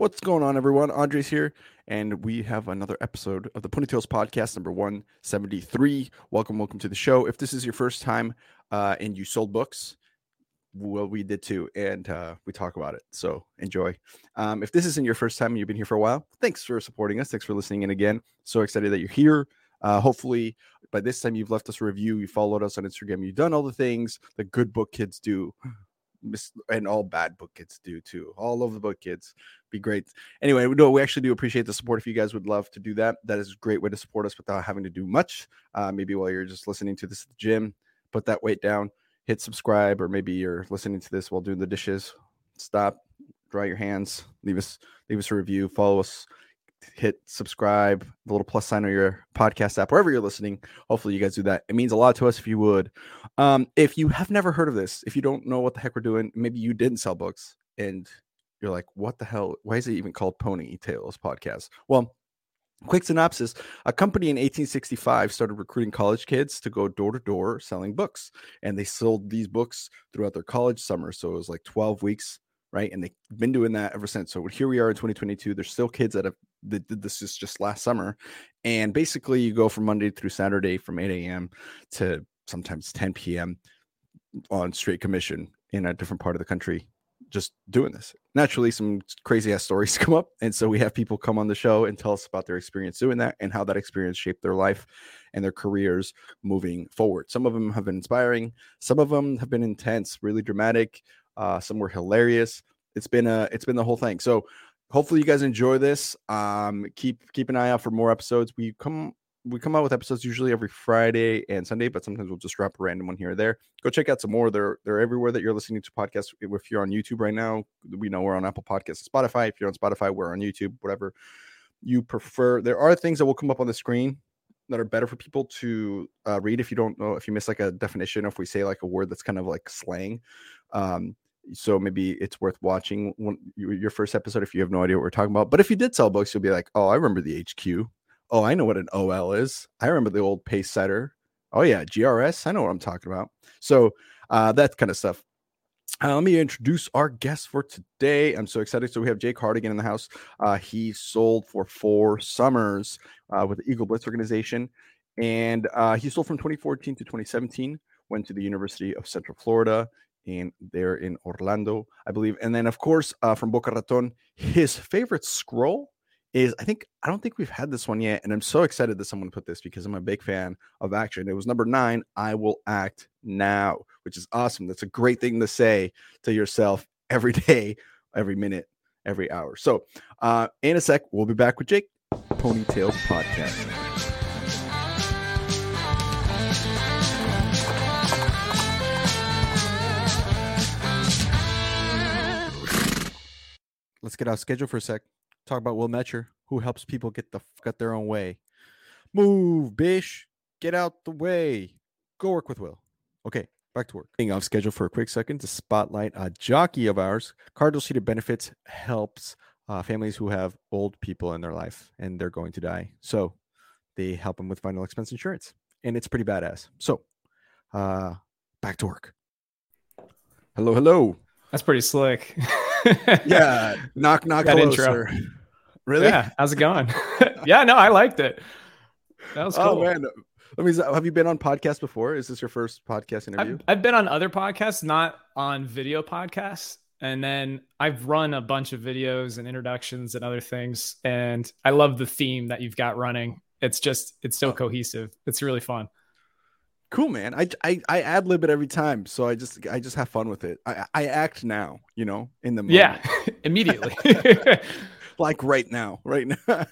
What's going on, everyone? Andres here, and we have another episode of the Ponytails Podcast, number 173. Welcome, welcome to the show. If this is your first time uh, and you sold books, well, we did too, and uh, we talk about it. So enjoy. Um, if this isn't your first time and you've been here for a while, thanks for supporting us. Thanks for listening in again. So excited that you're here. Uh, hopefully, by this time, you've left us a review, you followed us on Instagram, you've done all the things that good book kids do and all bad book kids do too. All of the book kids be great. Anyway, no, we actually do appreciate the support. If you guys would love to do that, that is a great way to support us without having to do much. Uh, maybe while you're just listening to this at the gym, put that weight down, hit subscribe, or maybe you're listening to this while doing the dishes. Stop, dry your hands, leave us leave us a review, follow us hit subscribe, the little plus sign on your podcast app, wherever you're listening. Hopefully, you guys do that. It means a lot to us if you would. Um, if you have never heard of this, if you don't know what the heck we're doing, maybe you didn't sell books and you're like, what the hell? Why is it even called Pony Tales Podcast? Well, quick synopsis a company in 1865 started recruiting college kids to go door to door selling books and they sold these books throughout their college summer so it was like 12 weeks right and they've been doing that ever since so here we are in 2022 there's still kids that have that did this is just last summer and basically you go from monday through saturday from 8 a.m to sometimes 10 p.m on straight commission in a different part of the country just doing this. Naturally, some crazy ass stories come up. And so we have people come on the show and tell us about their experience doing that and how that experience shaped their life and their careers moving forward. Some of them have been inspiring, some of them have been intense, really dramatic. Uh, some were hilarious. It's been a it's been the whole thing. So hopefully you guys enjoy this. Um, keep keep an eye out for more episodes. We come we come out with episodes usually every Friday and Sunday, but sometimes we'll just drop a random one here or there. Go check out some more. They're they're everywhere that you're listening to podcasts. If you're on YouTube right now, we know we're on Apple Podcasts, Spotify. If you're on Spotify, we're on YouTube. Whatever you prefer. There are things that will come up on the screen that are better for people to uh, read if you don't know if you miss like a definition if we say like a word that's kind of like slang um, so maybe it's worth watching your first episode if you have no idea what we're talking about but if you did sell books you'll be like oh i remember the hq Oh, I know what an OL is. I remember the old pace setter. Oh yeah, GRS. I know what I'm talking about. So uh, that kind of stuff. Uh, let me introduce our guest for today. I'm so excited. So we have Jake Hardigan in the house. Uh, he sold for four summers uh, with the Eagle Blitz organization, and uh, he sold from 2014 to 2017. Went to the University of Central Florida, and there in Orlando, I believe. And then, of course, uh, from Boca Raton, his favorite scroll is I think I don't think we've had this one yet, and I'm so excited that someone put this because I'm a big fan of action. It was number nine. I will act now, which is awesome. That's a great thing to say to yourself every day, every minute, every hour. So, uh, in a sec, we'll be back with Jake Ponytails Podcast. Let's get off schedule for a sec talk about Will Metcher, who helps people get the fuck out their own way. Move, bish. Get out the way. Go work with Will. Okay, back to work. Being off schedule for a quick second to spotlight a jockey of ours. Cardinal Senior Benefits helps uh, families who have old people in their life and they're going to die. So they help them with final expense insurance, and it's pretty badass. So, uh, back to work. Hello, hello. That's pretty slick. yeah, knock knock. That hello, intro. Really? Yeah. How's it going? yeah, no, I liked it. That was oh, cool. Oh man. Let me have you been on podcast before? Is this your first podcast interview? I've, I've been on other podcasts, not on video podcasts. And then I've run a bunch of videos and introductions and other things. And I love the theme that you've got running. It's just, it's so oh. cohesive. It's really fun. Cool, man. I, I, I ad lib it every time. So I just, I just have fun with it. I, I act now, you know, in the moment. Yeah, immediately. like right now, right now.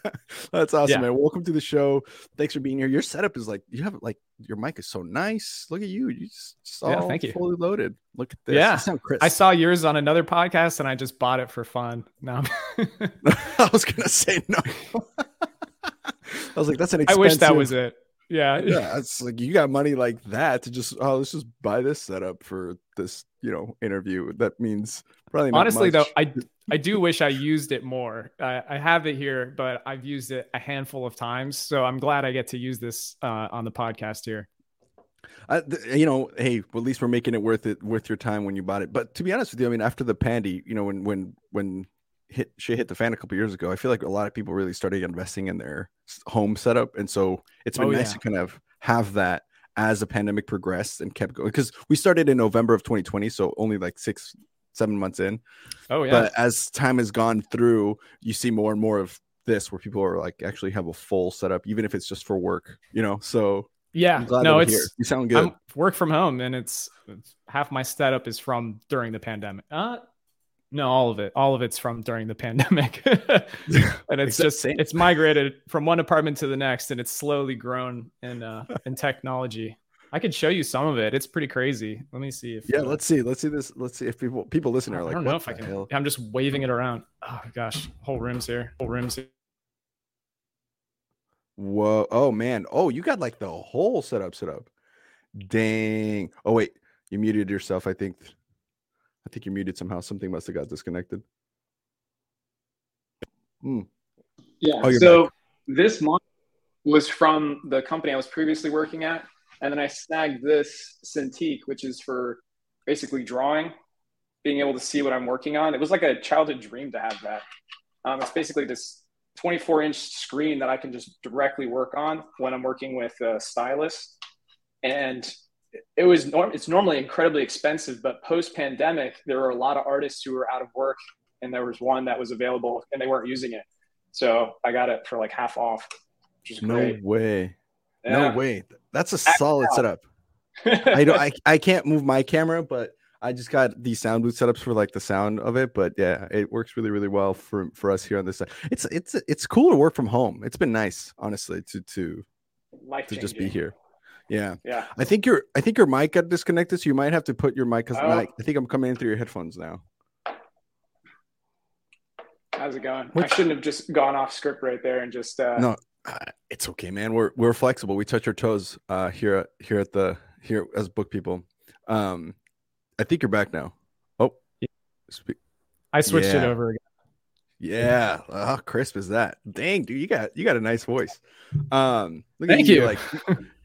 That's awesome, yeah. man. Welcome to the show. Thanks for being here. Your setup is like you have like your mic is so nice. Look at you. You just, just yeah, thank you. fully loaded. Look at this. Yeah, I saw yours on another podcast and I just bought it for fun. No, I was gonna say no. I was like, that's an. Expensive... I wish that was it. Yeah, yeah. It's like you got money like that to just oh, let's just buy this setup for this, you know, interview. That means probably honestly much. though, I I do wish I used it more. I, I have it here, but I've used it a handful of times. So I'm glad I get to use this uh, on the podcast here. Uh, you know, hey, well, at least we're making it worth it, worth your time when you bought it. But to be honest with you, I mean, after the pandy, you know, when when when hit shit hit the fan a couple years ago, I feel like a lot of people really started investing in their home setup, and so it's been Oh, nice yeah. to kind of have that as the pandemic progressed and kept going because we started in November of 2020, so only like six seven months in. Oh yeah. But as time has gone through, you see more and more of this where people are like actually have a full setup, even if it's just for work, you know. So yeah. No, it's here. You sound good. I'm work from home and it's, it's half my setup is from during the pandemic. Uh no, all of it. All of it's from during the pandemic. and it's just same. it's migrated from one apartment to the next and it's slowly grown in uh in technology. I could show you some of it. It's pretty crazy. Let me see if yeah, let's see. Let's see this. Let's see if people people listening are like I don't know if i can hell? i'm just waving it around. Oh gosh, whole rooms here. Whole rooms here. Whoa! Oh man! Oh, you got like the whole setup set up. Dang! Oh wait, you muted yourself. I think. I think you're muted somehow. Something must have got disconnected. Hmm. Yeah. Oh, so this month was from the company I was previously working at, and then I snagged this Cintiq, which is for basically drawing, being able to see what I'm working on. It was like a childhood dream to have that. Um, it's basically this 24 inch screen that I can just directly work on when I'm working with a stylus, and it was norm- it's normally incredibly expensive, but post pandemic, there were a lot of artists who were out of work, and there was one that was available, and they weren't using it. So I got it for like half off, which is No great. way! Yeah. No way! That's a Act solid out. setup. I don't. I, I can't move my camera, but I just got these sound booth setups for like the sound of it. But yeah, it works really, really well for for us here on this side. It's it's it's cool to work from home. It's been nice, honestly, to to Life to just be here. Yeah, Yeah. I think your I think your mic got disconnected, so you might have to put your mic because Oh. I think I'm coming in through your headphones now. How's it going? I shouldn't have just gone off script right there and just uh No, uh, it's okay, man. We're we're flexible. We touch our toes uh, here here at the here as book people. Um, I think you're back now. Oh, spe- I switched it over again. yeah. How crisp is that? Dang, dude, you got you got a nice voice. Um, look at Thank you. Like,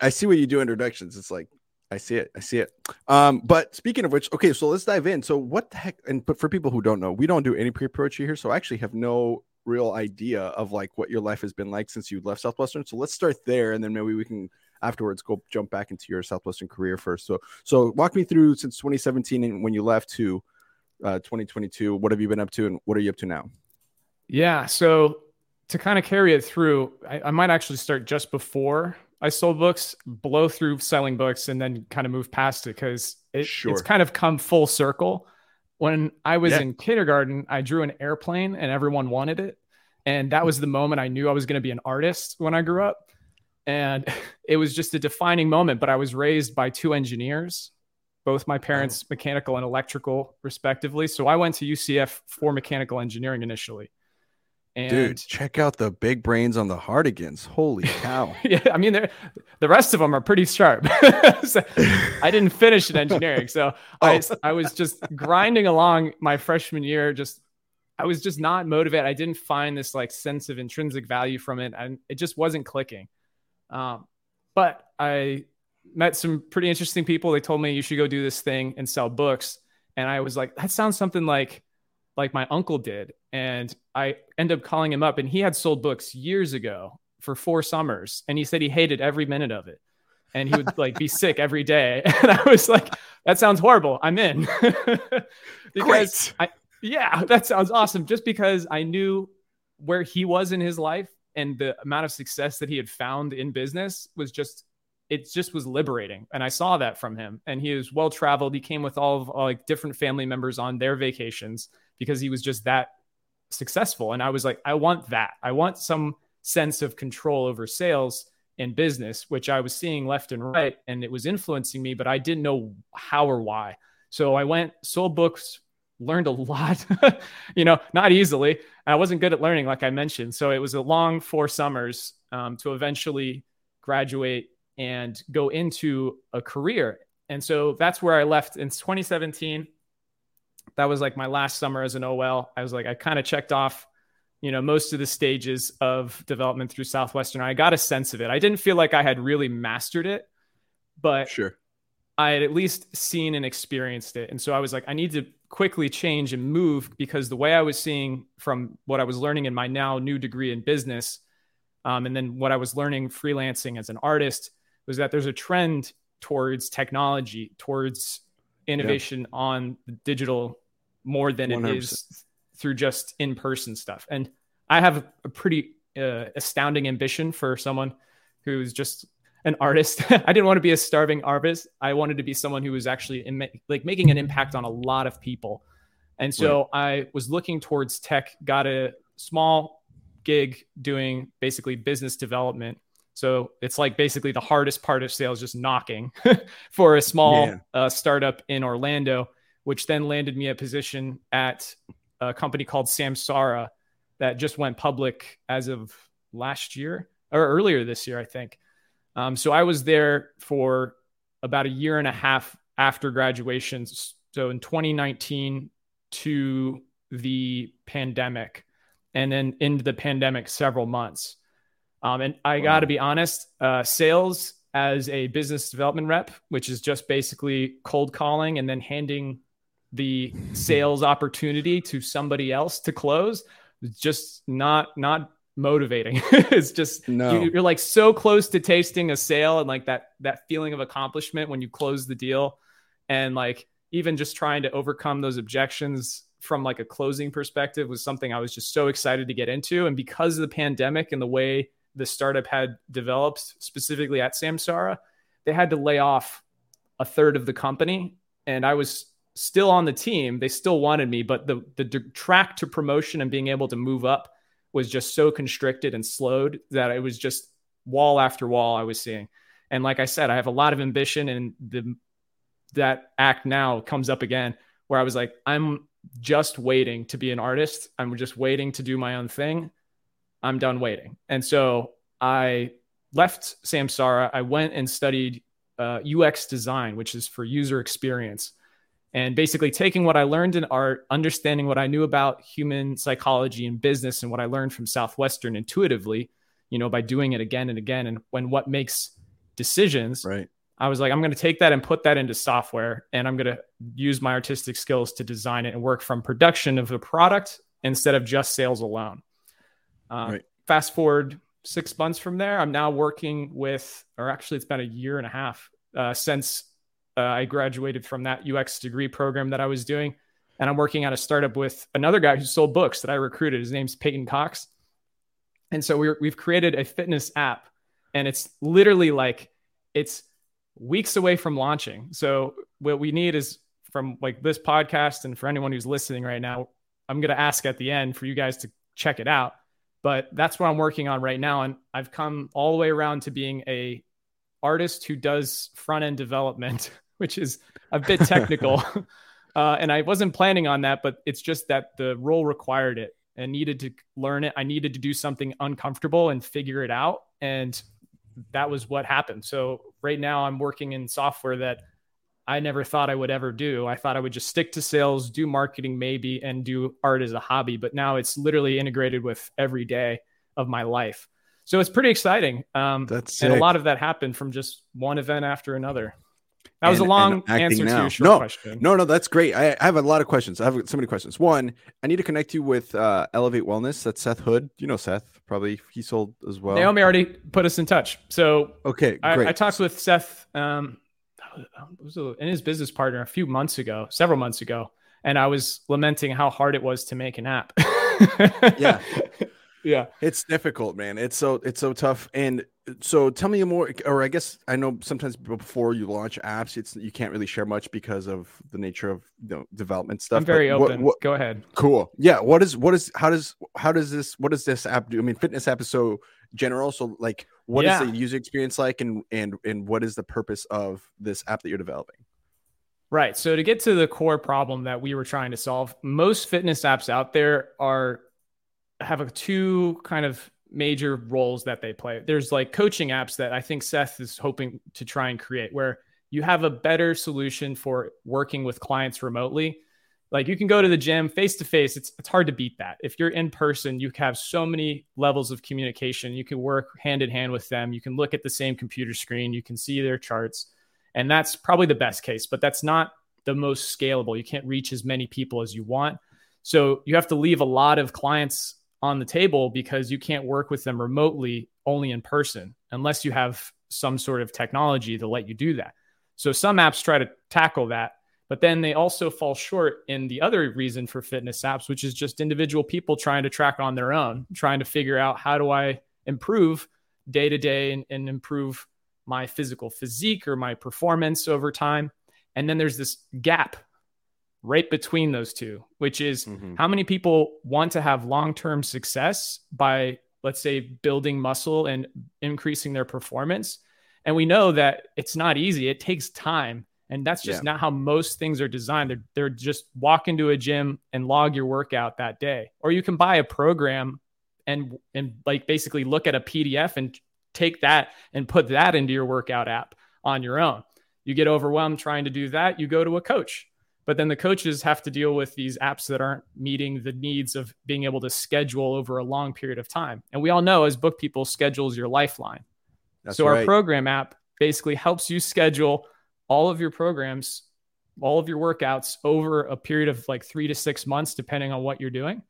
I, see what you do introductions. It's like I see it. I see it. Um, but speaking of which, okay, so let's dive in. So what the heck? And but for people who don't know, we don't do any pre-poetry here, so I actually have no real idea of like what your life has been like since you left Southwestern. So let's start there, and then maybe we can afterwards go jump back into your Southwestern career first. So so walk me through since 2017 and when you left to uh, 2022. What have you been up to, and what are you up to now? Yeah. So to kind of carry it through, I, I might actually start just before I sold books, blow through selling books, and then kind of move past it because it, Sure. it's kind of come full circle. When I was Yeah. in kindergarten, I drew an airplane and everyone wanted it. And that was the moment I knew I was going to be an artist when I grew up. And it was just a defining moment. But I was raised by two engineers, both my parents, oh. mechanical and electrical, respectively. So I went to UCF for mechanical engineering initially. And Dude, check out the big brains on the Hardigans. Holy cow! yeah, I mean, the rest of them are pretty sharp. So, I didn't finish in engineering, so I, Oh. I was just grinding along my freshman year. Just I was just not motivated. I didn't find this like sense of intrinsic value from it, and it just wasn't clicking. Um, but I met some pretty interesting people. They told me you should go do this thing and sell books, and I was like, that sounds something like like my uncle did. And I end up calling him up, and he had sold books years ago for four summers, and he said he hated every minute of it, and he would like be sick every day. And I was like, that sounds horrible. I'm in because Great. I yeah, that sounds awesome. Just because I knew where he was in his life and the amount of success that he had found in business was just it just was liberating and i saw that from him and he was well traveled he came with all of like different family members on their vacations because he was just that successful. And i was like i want that. I want some sense of control over sales and business which i was seeing left and right and it was influencing me but i didn't know how or why. So i went sold books learned a lot you know not easily. I wasn't good at learning like i mentioned. So it was a long four summers um, to eventually graduate and go into a career. And so that's where i left in 2017 that was like my last summer as an ol i was like i kind of checked off you know most of the stages of development through southwestern i got a sense of it i didn't feel like i had really mastered it but Sure. I had at least seen and experienced it. And so I was like, I need to quickly change and move because the way I was seeing from what I was learning in my now new degree in business, um, and then what I was learning freelancing as an artist was that there's a trend towards technology, towards innovation on the digital more than 100%. it is through just in person stuff. And I have a pretty uh, astounding ambition for someone who's just an artist. I didn't want to be a starving artist. I wanted to be someone who was actually in, like making an impact on a lot of people. And so right. I was looking towards tech, got a small gig doing basically business development. So it's like basically the hardest part of sales, just knocking for a small yeah. uh, startup in Orlando, which then landed me a position at a company called Samsara that just went public as of last year or earlier this year, I think. Um, so I was there for about a year and a half after graduation. So in 2019 to the pandemic, and then into the pandemic several months. Um, and I wow. got to be honest, uh, sales as a business development rep, which is just basically cold calling and then handing the sales opportunity to somebody else to close, just not not motivating. it's just no. you, are like so close to tasting a sale and like that that feeling of accomplishment when you close the deal, and like even just trying to overcome those objections from like a closing perspective was something I was just so excited to get into. And because of the pandemic and the way the startup had developed, specifically at Samsara, they had to lay off a third of the company, and I was still on the team. They still wanted me, but the the track to promotion and being able to move up was just so constricted and slowed that it was just wall after wall I was seeing. And like I said, I have a lot of ambition and the that act now comes up again where I was like, I'm just waiting to be an artist. I'm just waiting to do my own thing. I'm done waiting. And so I left Samsara. I went and studied uh, UX design, which is for user experience and basically taking what I learned in art, understanding what I knew about human psychology and business and what I learned from Southwestern intuitively, you know, by doing it again and again. And when what makes decisions, right. I was like, I'm going to take that and put that into software and I'm going to use my artistic skills to design it and work from production of the product instead of just sales alone. Uh, right. Fast forward six months from there, I'm now working with, or actually, it's been a year and a half uh, since uh, I graduated from that UX degree program that I was doing. And I'm working at a startup with another guy who sold books that I recruited. His name's Peyton Cox. And so we we've created a fitness app, and it's literally like it's weeks away from launching. So what we need is from like this podcast, and for anyone who's listening right now, I'm going to ask at the end for you guys to check it out. But that's what I'm working on right now, and I've come all the way around to being a artist who does front end development which is a bit technical. uh, and I wasn't planning on that, but it's just that the role required it and needed to learn it. I needed to do something uncomfortable and figure it out. And that was what happened. So right now I'm working in software that I never thought I would ever do. I thought I would just stick to sales, do marketing maybe, and do art as a hobby. But now it's literally integrated with every day of my life. So it's pretty exciting. Um, That's and a lot of that happened from just one event after another. That was and, a long answer now. to your short no, question. No, no, that's great. I, I, have a lot of questions. I have so many questions. One, I need to connect you with uh, Elevate Wellness. That's Seth Hood. You know Seth, probably he sold as well. Naomi already put us in touch. So okay, I, I talked with Seth um, and his business partner a few months ago, several months ago, and I was lamenting how hard it was to make an app. yeah, yeah, it's difficult, man. It's so it's so tough, and so tell me more or i guess i know sometimes before you launch apps it's you can't really share much because of the nature of you know, development stuff i'm very open. what, what, go ahead. Cool. Yeah. What is what is how does how does this what does this app do? I mean fitness app is so general. So like what yeah. is the user experience like and and and what is the purpose of this app that you're developing right so to get to the core problem that we were trying to solve most fitness apps out there are have a two kind of major roles that they play. There's like coaching apps that I think Seth is hoping to try and create where you have a better solution for working with clients remotely. Like you can go to the gym face to face. It's it's hard to beat that. If you're in person, you have so many levels of communication. You can work hand in hand with them. You can look at the same computer screen. You can see their charts. And that's probably the best case, but that's not the most scalable. You can't reach as many people as you want. So you have to leave a lot of clients on the table because you can't work with them remotely only in person unless you have some sort of technology to let you do that. So some apps try to tackle that, but then they also fall short in the other reason for fitness apps, which is just individual people trying to track on their own, trying to figure out how do I improve day to day and improve my physical physique or my performance over time. And then there's this gap right between those two, which is mm-hmm. how many people want to have long term success by, let's say, building muscle and increasing their performance. And we know that it's not easy, it takes time. And that's just yeah. not how most things are designed. They're, they're just walk into a gym and log your workout that day. Or you can buy a program and and like basically look at a PDF and take that and put that into your workout app on your own. You get overwhelmed trying to do that, you go to a coach. But then the coaches have to deal with these apps that aren't meeting the needs of being able to schedule over a long period of time. And we all know as book people, schedules your lifeline. That's so right. our program app basically helps you schedule all of your programs, all of your workouts over a period of like three to six months, depending on what you're doing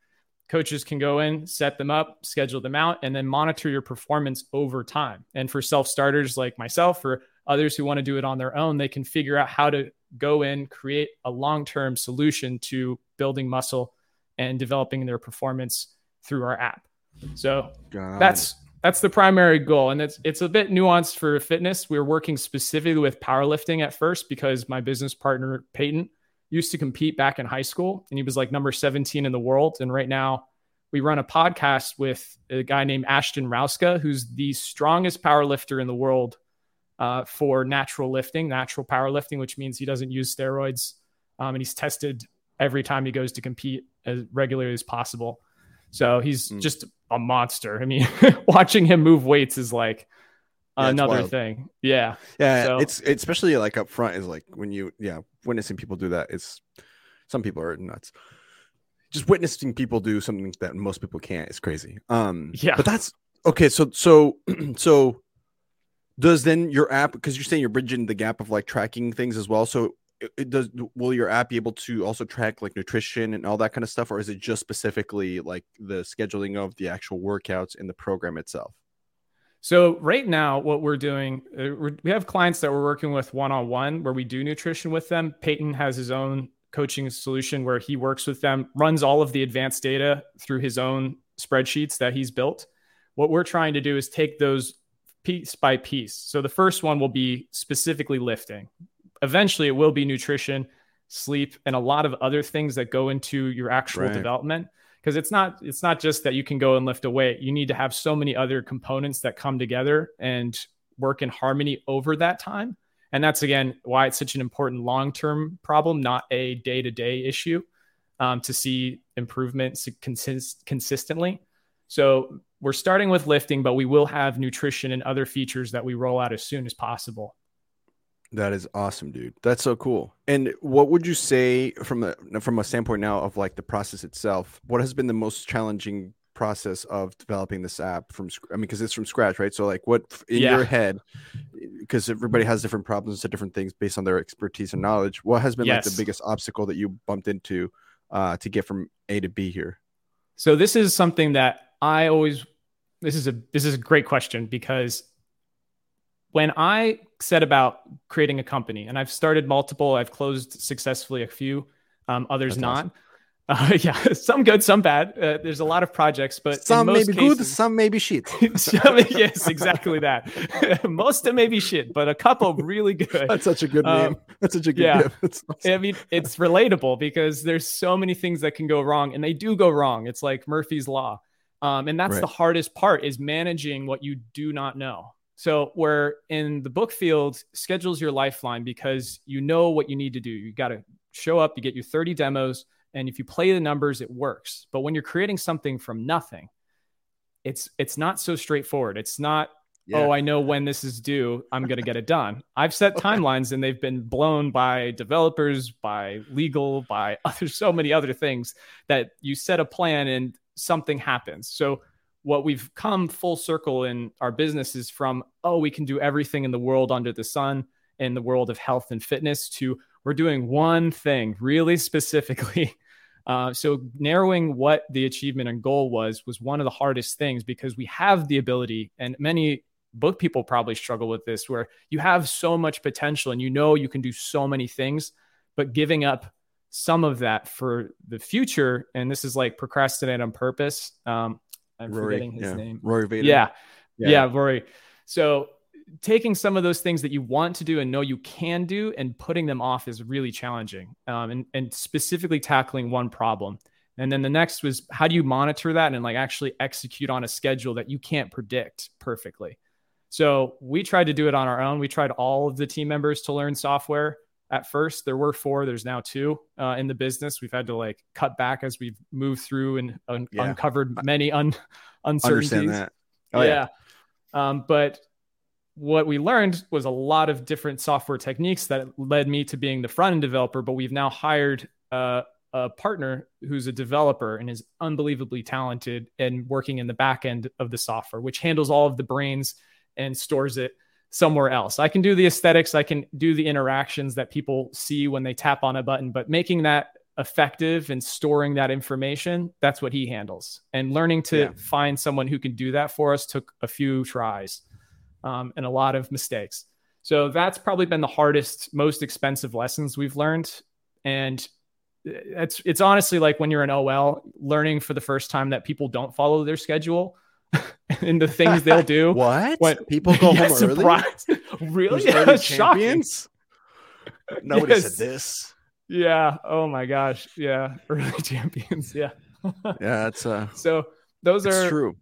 coaches can go in, set them up, schedule them out, and then monitor your performance over time. And for self starters like myself or others who want to do it on their own, they can figure out how to go in, create a long term solution to building muscle and developing their performance through our app. So God. that's that's the primary goal and it's it's a bit nuanced for fitness we're working specifically with powerlifting at first because my business partner peyton used to compete back in high school and he was like number 17 in the world. And right now we run a podcast with a guy named Ashton Rouska, who's the strongest power lifter in the world uh, for natural lifting, natural powerlifting, which means he doesn't use steroids. Um, and he's tested every time he goes to compete as regularly as possible. So he's mm. just a monster. I mean, watching him move weights is like yeah, another thing. Yeah. Yeah. So, it's, it's especially like up front is like when you, yeah, witnessing people do that is some people are nuts. Just witnessing people do something that most people can't is crazy. Um, yeah. But that's okay. So, so, so does then your app, because you're saying you're bridging the gap of like tracking things as well. So, it does will your app be able to also track like nutrition and all that kind of stuff or is it just specifically like the scheduling of the actual workouts in the program itself so right now, what we're doing, uh, we have clients that we're working with one on one where we do nutrition with them. Peyton has his own coaching solution where he works with them, runs all of the advanced data through his own spreadsheets that he's built. What we're trying to do is take those piece by piece. So the first one will be specifically lifting. Eventually, it will be nutrition, sleep, and a lot of other things that go into your actual right. development. Because it's not it's not just that you can go and lift a weight. You need to have so many other components that come together and work in harmony over that time. And that's again why it's such an important long-term problem not a day-to-day issue um, to see improvements consist- consistently. So we're starting with lifting but we will have nutrition and other features that we roll out as soon as possible that is awesome, dude. That's so cool. And what would you say from a from a standpoint now of like the process itself? What has been the most challenging process of developing this app from I mean because it's from scratch, right? So like what in yeah. your head because everybody has different problems to different things based on their expertise and knowledge. What has been yes. like the biggest obstacle that you bumped into uh to get from A to B here? So this is something that I always this is a this is a great question because when I set about creating a company, and I've started multiple, I've closed successfully a few, um, others That's not. Awesome. Uh, yeah, some good, some bad. Uh, there's a lot of projects, but some may be cases, good, some may be shit. some, yes, exactly that. Most of may be shit, but a couple really good. That's such a good um, name. That's such a good yeah. Awesome. I mean, it's relatable because there's so many things that can go wrong, and they do go wrong. It's like Murphy's law, um, and that's right. the hardest part is managing what you do not know. So, where in the book field, schedules your lifeline because you know what you need to do. You got to show up, you get your 30 demos, and if you play the numbers, it works. But when you're creating something from nothing, it's it's not so straightforward. It's not, yeah. oh, I know when this is due, I'm going to get it done. I've set timelines and they've been blown by developers, by legal, by other so many other things that you set a plan and something happens. So what we've come full circle in our business is from, oh, we can do everything in the world under the sun in the world of health and fitness to we're doing one thing really specifically. Uh, so narrowing what the achievement and goal was was one of the hardest things because we have the ability, and many book people probably struggle with this, where you have so much potential and you know you can do so many things, but giving up some of that for the future, and this is like procrastinate on purpose. Um, I'm Rory, forgetting his yeah. name. Rory Vaden. Yeah. Yeah. yeah, Rory. So taking some of those things that you want to do and know you can do and putting them off is really challenging um, and, and specifically tackling one problem and then the next was how do you monitor that and like actually execute on a schedule that you can't predict perfectly so we tried to do it on our own we tried all of the team members to learn software at first there were four there's now two uh, in the business we've had to like cut back as we've moved through and un- Yeah. uncovered many un- uncertainties Understand that. Oh, yeah. Um, but what we learned was a lot of different software techniques that led me to being the front end developer. But we've now hired uh, a partner who's a developer and is unbelievably talented and working in the back end of the software, which handles all of the brains and stores it somewhere else. I can do the aesthetics, I can do the interactions that people see when they tap on a button, but making that effective and storing that information, that's what he handles. And learning to Yeah. find someone who can do that for us took a few tries um, and a lot of mistakes. So that's probably been the hardest, most expensive lessons we've learned. And it's it's honestly like when you're an OL learning for the first time that people don't follow their schedule and the things they'll do. What? When- People go Yeah, home early? Really? Yeah, champions? Nobody Yes. said this. Yeah. Oh my gosh. Yeah. Early champions. Yeah. Yeah, it's uh So those it's are true.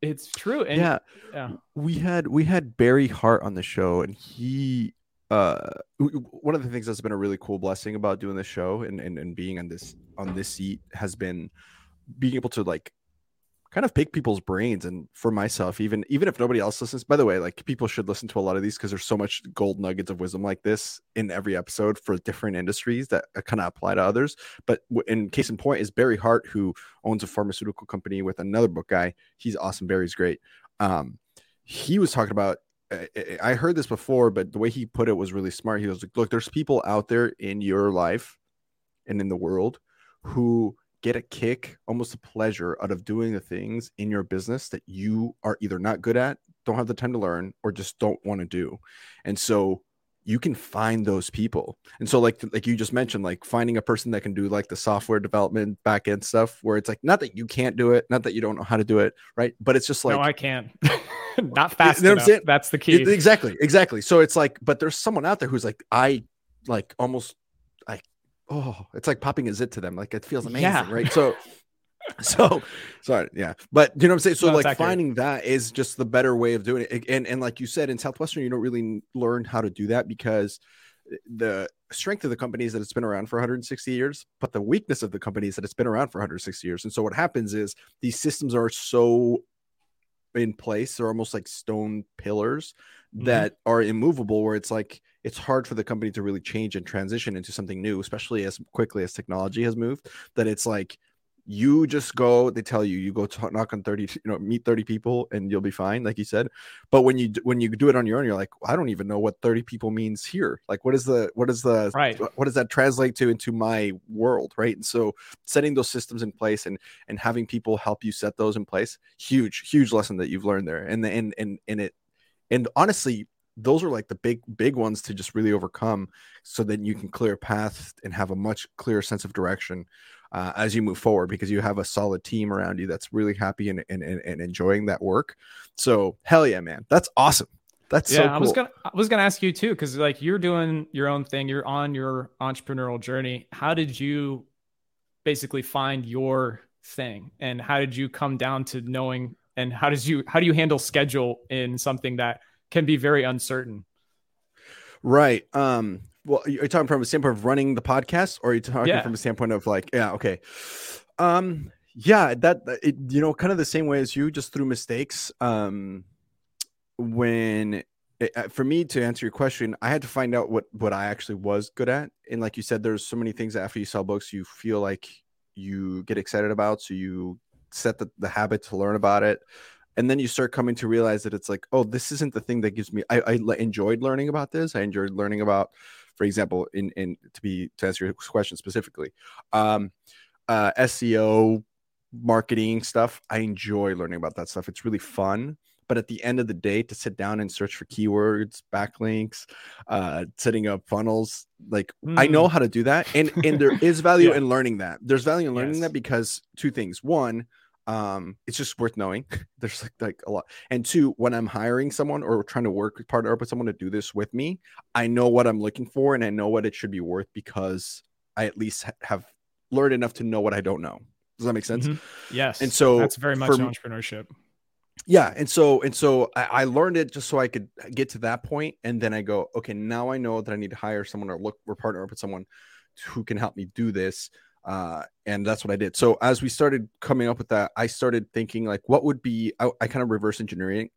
it's true. And yeah. yeah. we had we had Barry Hart on the show and he uh one of the things that's been a really cool blessing about doing this show and, and and being on this on this seat has been being able to like kind of pick people's brains and for myself even even if nobody else listens by the way like people should listen to a lot of these because there's so much gold nuggets of wisdom like this in every episode for different industries that kind of apply to others. But in case in point is barry hart who owns a pharmaceutical company with another book guy. He's awesome. Barry's great. Um he was talking about I I heard this before, but the way he put it was really smart. He was like, "Look, there's people out there in your life and in the world who get a kick, almost a pleasure out of doing the things in your business that you are either not good at, don't have the time to learn, or just don't want to do." And so you can find those people. And so like like you just mentioned like finding a person that can do like the software development back end stuff where it's like not that you can't do it, not that you don't know how to do it, right? But it's just like no, I can't. Not fast know what I'm enough. That's the key. Exactly, exactly. So it's like, but there's someone out there who's like, I like almost oh, it's like popping a zit to them. Like it feels amazing, Yeah. right? So, so sorry, yeah. But you know what I'm saying? So No, like accurate. finding that is just the better way of doing it. And and like you said, in Southwestern, you don't really learn how to do that because the strength of the company is that it's been around for 160 years, but the weakness of the company is that it's been around for 160 years. And so what happens is these systems are so in place, they're almost like stone pillars Mhm. that are immovable, where it's like it's hard for the company to really change and transition into something new, especially as quickly as technology has moved. That it's like you just go, they tell you, you go to knock on 30, you know, meet 30 people and you'll be fine, like you said. But when you when you do it on your own, you're like, I don't even know what 30 people means here. Like, what is the what is the Right. what does that translate to into my world? Right. And so setting those systems in place and and having people help you set those in place, huge, huge lesson that you've learned there. And and and and it and honestly, those are like the big big ones to just really overcome so that you can clear a path and have a much clearer sense of direction uh, as you move forward because you have a solid team around you that's really happy and, and, and, enjoying that work so hell yeah man that's awesome that's yeah, so cool. I was gonna I was gonna ask you too, because like you're doing your own thing, you're on your entrepreneurial journey. How did you basically find your thing, and how did you come down to knowing? And how does you how do you handle schedule in something that can be very uncertain? Right. Um. Well, are you talking from a standpoint of running the podcast, or are you talking Yeah. from a standpoint of like, yeah, okay. Um. Yeah. That it, you know, kind of the same way as you, just through mistakes. Um. When it, uh, for me to answer your question, I had to find out what what I actually was good at, and like you said, there's so many things that after you sell books, you feel like you get excited about, so you set the, the habit to learn about it and then you start coming to realize that it's like oh this isn't the thing that gives me i, I enjoyed learning about this i enjoyed learning about for example, in in to be to answer your question specifically, um, uh, SEO, marketing stuff. I enjoy learning about that stuff. It's really fun. But at the end of the day, to sit down and search for keywords, backlinks, uh, setting up funnels, like mm. I know how to do that, and and there is value yeah. in learning that. There's value in learning yes. that because two things. One, um it's just worth knowing. There's like, like a lot. And two when i'm hiring someone or trying to work partner up with someone to do this with me i know what i'm looking for and i know what it should be worth because i at least ha- have learned enough to know what i don't know. Does that make sense? Mm-hmm. yes. And so that's very much entrepreneurship. Yeah and so and so I, I, learned it just so i could get to that point and then i go okay now i know that i need to hire someone or look or partner up with someone who can help me do this uh, and that's what I did. So as we started coming up with that, I started thinking like, what would be? I, I kind of reverse engineering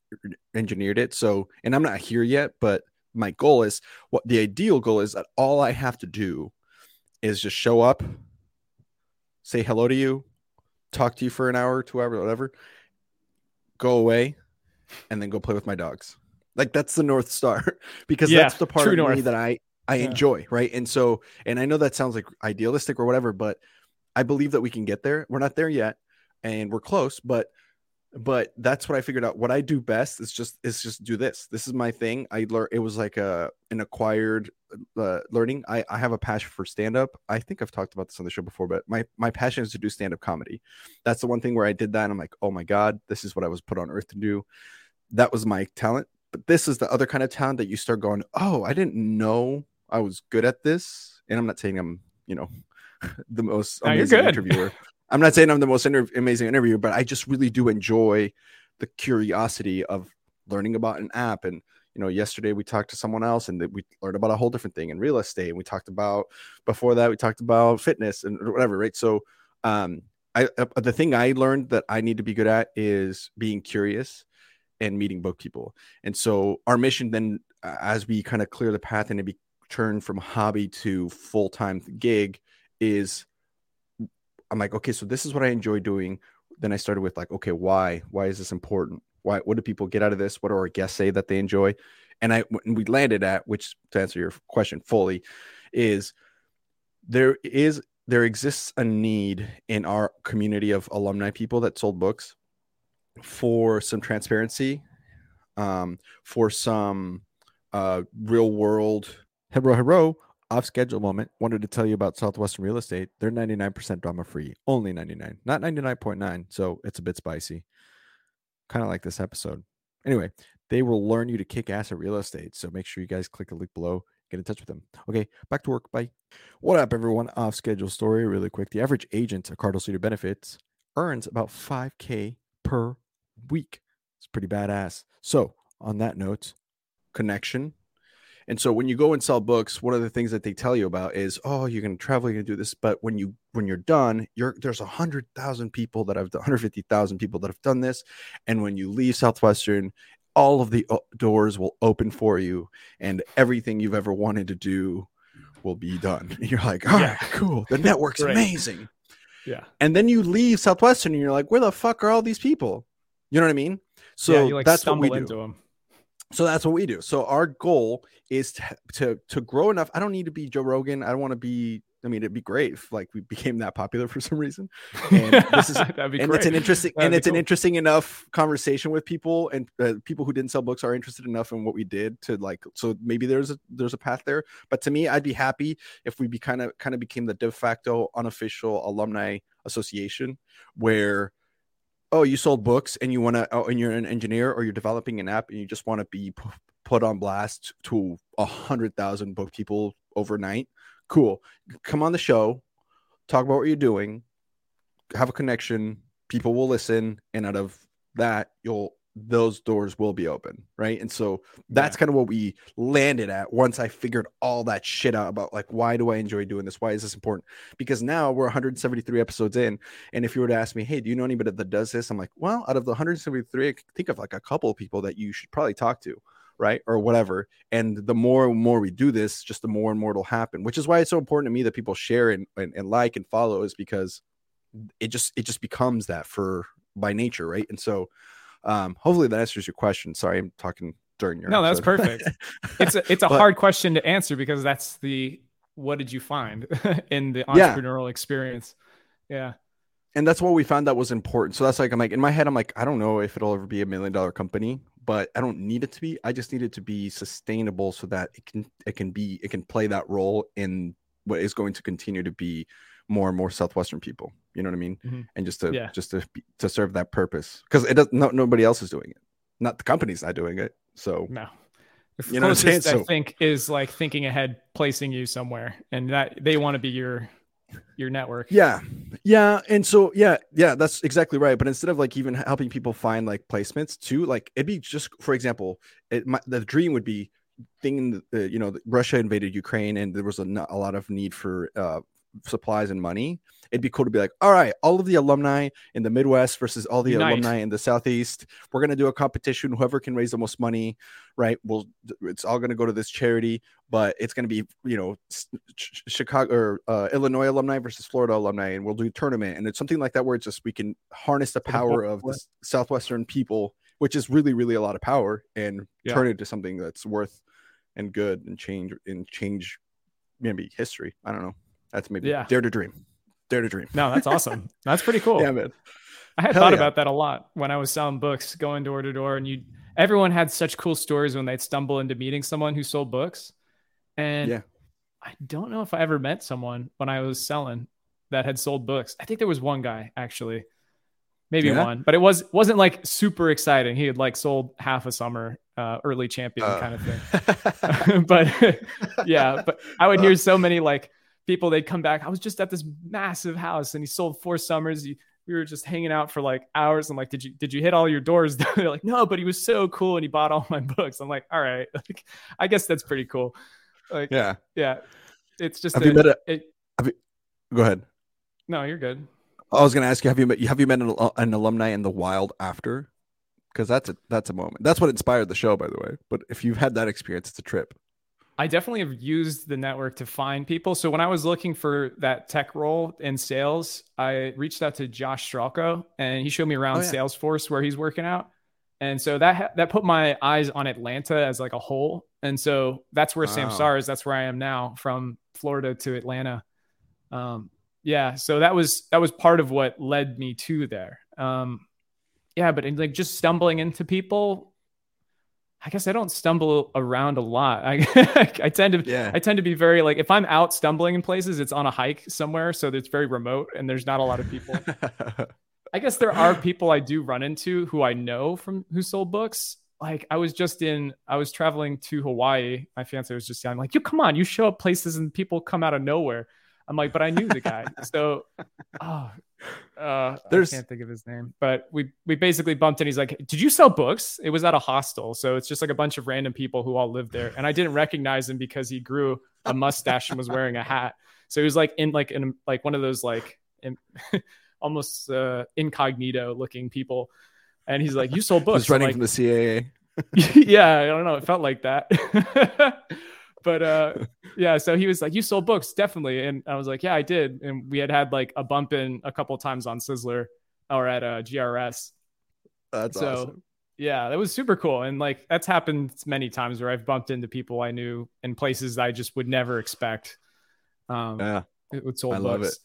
engineered it. So, and I'm not here yet, but my goal is what the ideal goal is that all I have to do is just show up, say hello to you, talk to you for an hour, two hours, whatever, go away, and then go play with my dogs. Like that's the north star because yeah, that's the part of north. me that I I yeah. enjoy, right? And so, and I know that sounds like idealistic or whatever, but I believe that we can get there. We're not there yet, and we're close, but but that's what I figured out. What I do best is just is just do this. This is my thing. I learned it was like a an acquired uh, learning. I I have a passion for stand up. I think I've talked about this on the show before, but my my passion is to do stand up comedy. That's the one thing where I did that. And I'm like, oh my god, this is what I was put on earth to do. That was my talent. But this is the other kind of talent that you start going, oh, I didn't know I was good at this, and I'm not saying I'm, you know, the most no, amazing interviewer. I'm not saying I'm the most inter- amazing interviewer, but I just really do enjoy the curiosity of learning about an app. And you know, yesterday we talked to someone else, and we learned about a whole different thing in real estate. And we talked about before that we talked about fitness and whatever, right? So, um, I uh, the thing I learned that I need to be good at is being curious and meeting book people. And so our mission then, as we kind of clear the path and it be turn from hobby to full time gig is I'm like, okay, so this is what I enjoy doing. Then I started with like, okay, why? Why is this important? Why? What do people get out of this? What do our guests say that they enjoy? And I we landed at, which to answer your question fully, is there is there exists a need in our community of alumni people that sold books for some transparency, um, for some uh, real world Hello, hello. Off schedule moment. Wanted to tell you about Southwestern Real Estate. They're 99% drama free. Only 99, not 99.9. So it's a bit spicy. Kind of like this episode. Anyway, they will learn you to kick ass at real estate. So make sure you guys click the link below. Get in touch with them. Okay, back to work. Bye. What up, everyone? Off schedule story, really quick. The average agent at Cardinal Senior Benefits earns about 5K per week. It's pretty badass. So, on that note, connection and so when you go and sell books, one of the things that they tell you about is, oh, you're going to travel, you're going to do this. But when you when you're done, you're there's a hundred thousand people that have 150,000 people that have done this, and when you leave Southwestern, all of the uh, doors will open for you, and everything you've ever wanted to do will be done. And you're like, all yeah. right, cool. The network's right. amazing. Yeah. And then you leave Southwestern, and you're like, where the fuck are all these people? You know what I mean? So yeah, like that's what we do. So that's what we do. So our goal is to, to to grow enough. I don't need to be Joe Rogan. I don't want to be. I mean, it'd be great if like we became that popular for some reason. And this is and great. it's an interesting That'd and it's cool. an interesting enough conversation with people and uh, people who didn't sell books are interested enough in what we did to like. So maybe there's a there's a path there. But to me, I'd be happy if we be kind of kind of became the de facto unofficial alumni association where oh you sold books and you want to oh, and you're an engineer or you're developing an app and you just want to be p- put on blast to a hundred thousand book people overnight? Cool. Come on the show talk about what you're doing have a connection people will listen and out of that you'll those doors will be open right? And so that's yeah. kind of what we landed at once i figured all that shit out about like why do i enjoy doing this? Why is this important? Because now we're 173 episodes in and if you were to ask me hey do you know anybody that does this? I'm like well out of the 173 i think of like a couple of people that you should probably talk to right or whatever. And the more and more we do this just the more and more it'll happen which is why it's so important to me that people share and, and, and like and follow is because it just it just becomes that for by nature right? And so um, hopefully that answers your question. Sorry, I'm talking during your no, that's episode. perfect. It's a, it's a But- hard question to answer because that's the what did you find in the Yeah. entrepreneurial experience? Yeah. and that's what we found that was important. So that's like I'm like in my head, I'm like, I don't know if it'll ever be a million dollar company, but I don't need it to be. I just need it to be sustainable so that it can it can be it can play that role in what is going to continue to be more and more southwestern people. You know what I mean? Mhm. And just to Yeah. just to to serve that purpose because it does no, nobody else is doing it. Not the company's not doing it. So No. The You know what I'm saying? closest I think is like thinking ahead, placing you somewhere, and that they want to be your your network. Yeah. Yeah. And so, yeah, yeah, that's exactly right. But instead of like even helping people find like placements too, like it'd be just, for example, it, my, the dream would be thing uh, you know, Russia invaded Ukraine and there was a, a lot of need for uh, supplies and money. It'd be cool to be like, all right, all of the alumni in the Midwest versus all the Unite. alumni in the Southeast, we're going to do a competition. Whoever can raise the most money, right? Well, it's all going to go to this charity but it's going to be you know Ch- Chicago or uh, Illinois alumni versus Florida alumni, and we'll do a tournament, and it's something like that where it's just we can harness the power of the southwestern people, which is really really a lot of power, and Yeah. turn it to something that's worth and good and change and change maybe history. I don't know. That's maybe Yeah. dare to dream, dare to dream. No, that's awesome. That's pretty cool. Yeah, man. I had Hell thought yeah. about that a lot when I was selling books, going door to door, and you everyone had such cool stories when they'd stumble into meeting someone who sold books. And Yeah. I don't know if I ever met someone when I was selling that had sold books. I think there was one guy actually. Maybe Yeah? one, but it was wasn't like super exciting. He had like sold half a summer uh, early champion Uh. kind of thing. but yeah, but I would hear so many like people they'd come back. I was just at this massive house and he sold four summers. You, we were just hanging out for like hours. I'm like, did you did you hit all your doors? They're like, no, but he was so cool and he bought all my books. I'm like, all right, like, I guess that's pretty cool. Like, yeah, yeah. it's just Have a- you met a? it, Go ahead. no, you're good. I was going to ask you have you met have you met an, an alumni in the wild after? Because that's a that's a moment. That's what inspired the show, by the way. But if you've had that experience, it's a trip. I definitely have used the network to find people. So when I was looking for that tech role in sales, I reached out to Josh Stralko and he showed me around Oh, yeah. Salesforce where he's working out. And so that ha- that put my eyes on Atlanta as like a whole. And so that's where Wow. Samsara is. That's where I am now from Florida to Atlanta. Um, yeah. So that was that was part of what led me to there. Um, yeah, but in, like just stumbling into people, I guess I don't stumble around a lot. I I tend to Yeah. I tend to be very like if I'm out stumbling in places, it's on a hike somewhere, so it's very remote and there's not a lot of people. I guess there are people I do run into who I know from who sold books. Like I was just in, I was traveling to Hawaii. My fiance was just saying, like, you come on, you show up places and people come out of nowhere. I'm like, but I knew the guy. so, oh, uh, There's- I can't think of his name, but we we basically bumped and he's like, did you sell books? It was at a hostel, so it's just like a bunch of random people who all lived there, and I didn't recognize him because he grew a mustache and was wearing a hat. So he was like in like in like one of those like in, almost uh, incognito looking people. And he's like, "You sold books." Just running I'm from the CAA. yeah, I don't know. It felt like that. but uh, yeah, so he was like, "You sold books, definitely." And I was like, "Yeah, I did." And we had had like a bump in a couple times on Sizzler or at uh, GRS. That's so awesome. yeah, that was super cool. And like that's happened many times where I've bumped into people I knew in places I just would never expect. Um, Yeah. with sold I love books.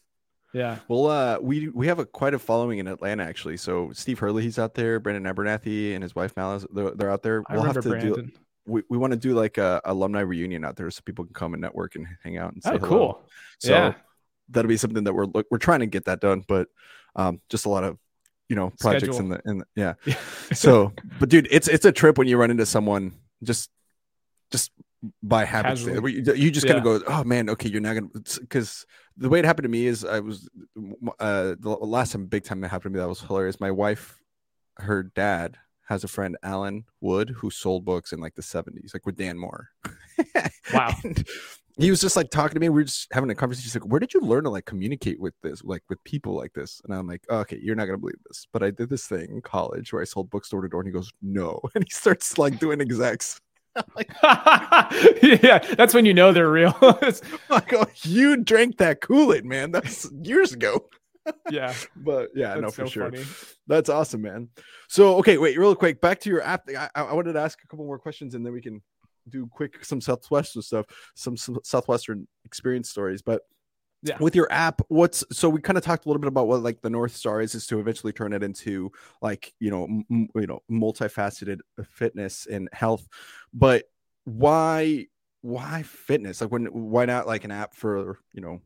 Yeah. Well, uh, we we have a quite a following in Atlanta actually. So Steve Hurley, he's out there. Brandon Abernathy and his wife Malice, they're, they're out there. I We'll have remember to do. We, we want to do like a alumni reunion out there so people can come and network and hang out and say Oh, hello. cool. So Yeah. that'll be something that we're look, we're trying to get that done, but um, just a lot of you know projects in the in the, yeah. So, but dude, it's it's a trip when you run into someone just just by habit. You, just gonna Yeah. go, oh man, okay, you're not gonna because the way it happened to me is I was uh the last time big time that happened to me that was hilarious. My wife, her dad has a friend Alan Wood who sold books in like the 70s, like with Dan Moore. Wow. And he was just like talking to me. We are just having a conversation. He's like, "Where did you learn to like communicate with this, like with people like this?" And I'm like, oh, "Okay, you're not gonna believe this, but I did this thing in college where I sold books door to door." And he goes, "No," and he starts like doing execs. Like, yeah, that's when you know they're real. I go, oh, "You drank that Kool Aid, man. That's years ago." Yeah. but yeah, That's no, for so sure. funny. That's awesome, man. So, okay, wait, real quick, back to your app. I, I wanted to ask a couple more questions, and then we can do quick some Southwestern stuff, some, some Southwestern experience stories. But Yeah. with your app, what's so we kind of talked a little bit about what like the North Star is, is to eventually turn it into like you know, m- you know, multifaceted uh, fitness and health. But why, why fitness? Like, when, why not like an app for you know?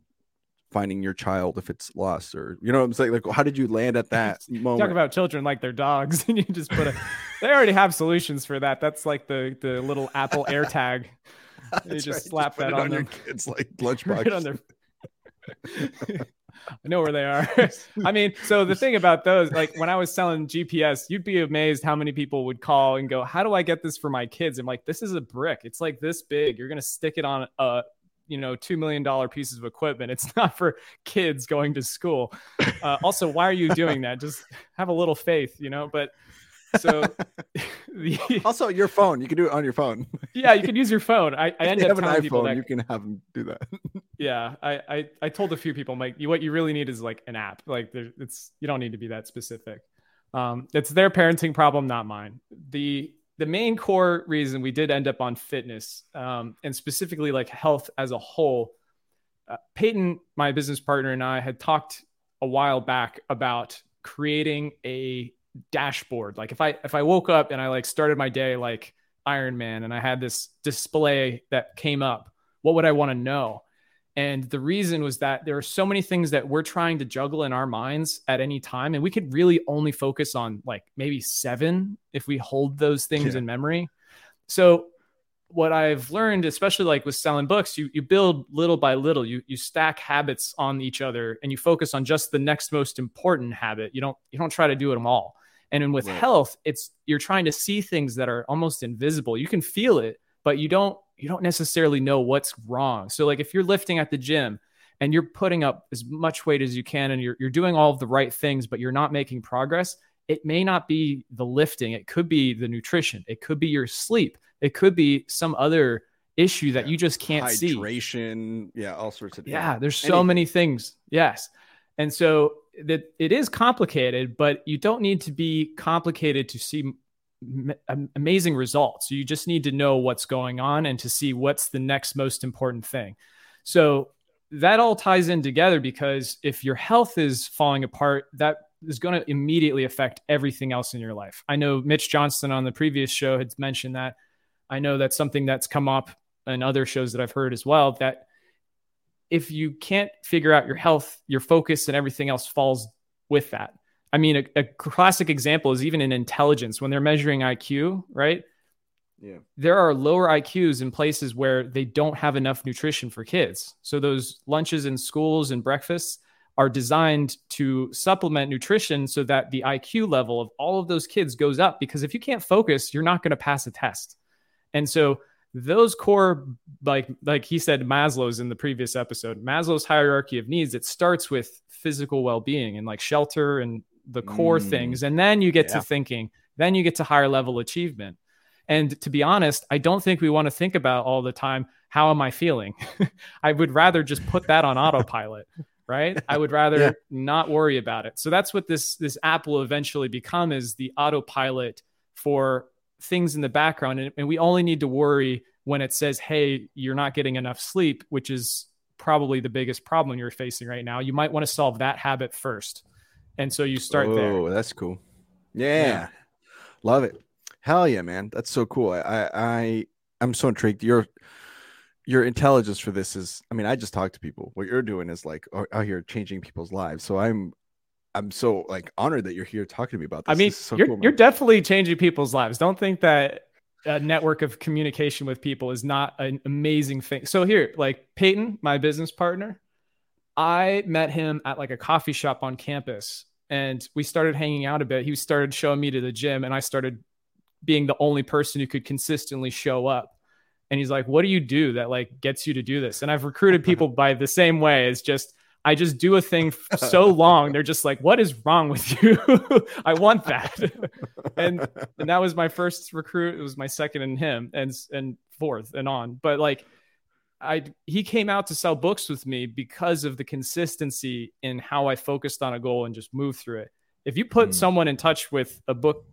Finding your child if it's lost or you know what i'm saying like how did you land at that moment Talk about children like they're dogs, and you just put a. They already have solutions for that. That's like the the little Apple AirTag. You just right. slap put that it on your kids like lunchbox. Right on their. I know where they are. I mean, so the thing about those, like when I was selling GPS, you'd be amazed how many people would call and go, "How do I get this for my kids?" I'm like, "This is a brick. It's like this big. You're gonna stick it on a, you know, two million dollar pieces of equipment. It's not for kids going to school." Uh, also, why are you doing that? Just have a little faith, you know. But so, the, also your phone you can do it on your phone yeah, you can use your phone. I, I end up have an telling people iphone that you can have them do that yeah, I, I I told a few people, I'm like, you, what you really need is like an app. Like, there, it's you don't need to be that specific. Um, it's their parenting problem, not mine. The the main core reason we did end up on fitness, um, and specifically like health as a whole. Uh, Peyton, my business partner, and I had talked a while back about creating a dashboard. Like, if I if I woke up and I like started my day like Iron Man, and I had this display that came up, what would I want to know? And the reason was that there are so many things that we're trying to juggle in our minds at any time. And we could really only focus on like maybe seven if we hold those things Yeah. in memory. So, what I've learned, especially like with selling books, you, you build little by little, you, you stack habits on each other and you focus on just the next most important habit. You don't, you don't try to do them all. And then with Right. health, it's you're trying to see things that are almost invisible. You can feel it, but you don't you don't necessarily know what's wrong. So like if you're lifting at the gym and you're putting up as much weight as you can and you're you're doing all of the right things but you're not making progress, it may not be the lifting, it could be the nutrition, it could be your sleep, it could be some other issue that Yeah. you just can't see. hydration yeah all sorts of Yeah, there's so anything. many things. Yes. And so that it is complicated, but you don't need to be complicated to see amazing results. You just need to know what's going on and to see what's the next most important thing. So that all ties in together because if your health is falling apart, that is going to immediately affect everything else in your life. I know Mitch Johnston on the previous show had mentioned that. I know that's something that's come up in other shows that I've heard as well that if you can't figure out your health, your focus and everything else falls with that. I mean, a, a classic example is even in intelligence when they're measuring IQ, right? yeah There are lower IQs in places where they don't have enough nutrition for kids. So those lunches in schools and breakfasts are designed to supplement nutrition so that the IQ level of all of those kids goes up because if you can't focus, you're not going to pass a test. And so those core like like he said Maslow's in the previous episode, Maslow's hierarchy of needs, it starts with physical well-being and like shelter and the core Mm. things and then you get Yeah. to thinking, then you get to higher level achievement. And to be honest, I don't think we want to think about all the time how am I feeling? I would rather just put that on autopilot, right? I would rather Yeah. not worry about it. So that's what this this app will eventually become is the autopilot for things in the background and, and we only need to worry when it says hey you're not getting enough sleep which is probably the biggest problem you're facing right now you might want to solve that habit first and so you start there. Oh that's cool. Yeah. Yeah. love it. Hell yeah man. That's so cool. I i, I i'm so intrigued. Your your intelligence for this is i mean i just talk to people. What you're doing is like o- out here changing people's lives. So i'm i'm so like honored that you're here talking to me about this. I mean, This so you're, cool, you're definitely changing people's lives. Don't think that a network of communication with people is not an amazing thing. So here, like Peyton, my business partner, I met him at like a coffee shop on campus and we started hanging out a bit. He started showing me to the gym and I started being the only person who could consistently show up. And he's like, "What do you do that like gets you to do this?" And I've recruited people by the same way. It's just I just do a thing so long. They're just like, "What is wrong with you?" I want that. and and that was my first recruit. It was my second and him, and and fourth and on. But like, I he came out to sell books with me because of the consistency in how I focused on a goal and just moved through it. If you put Mm. someone in touch with a book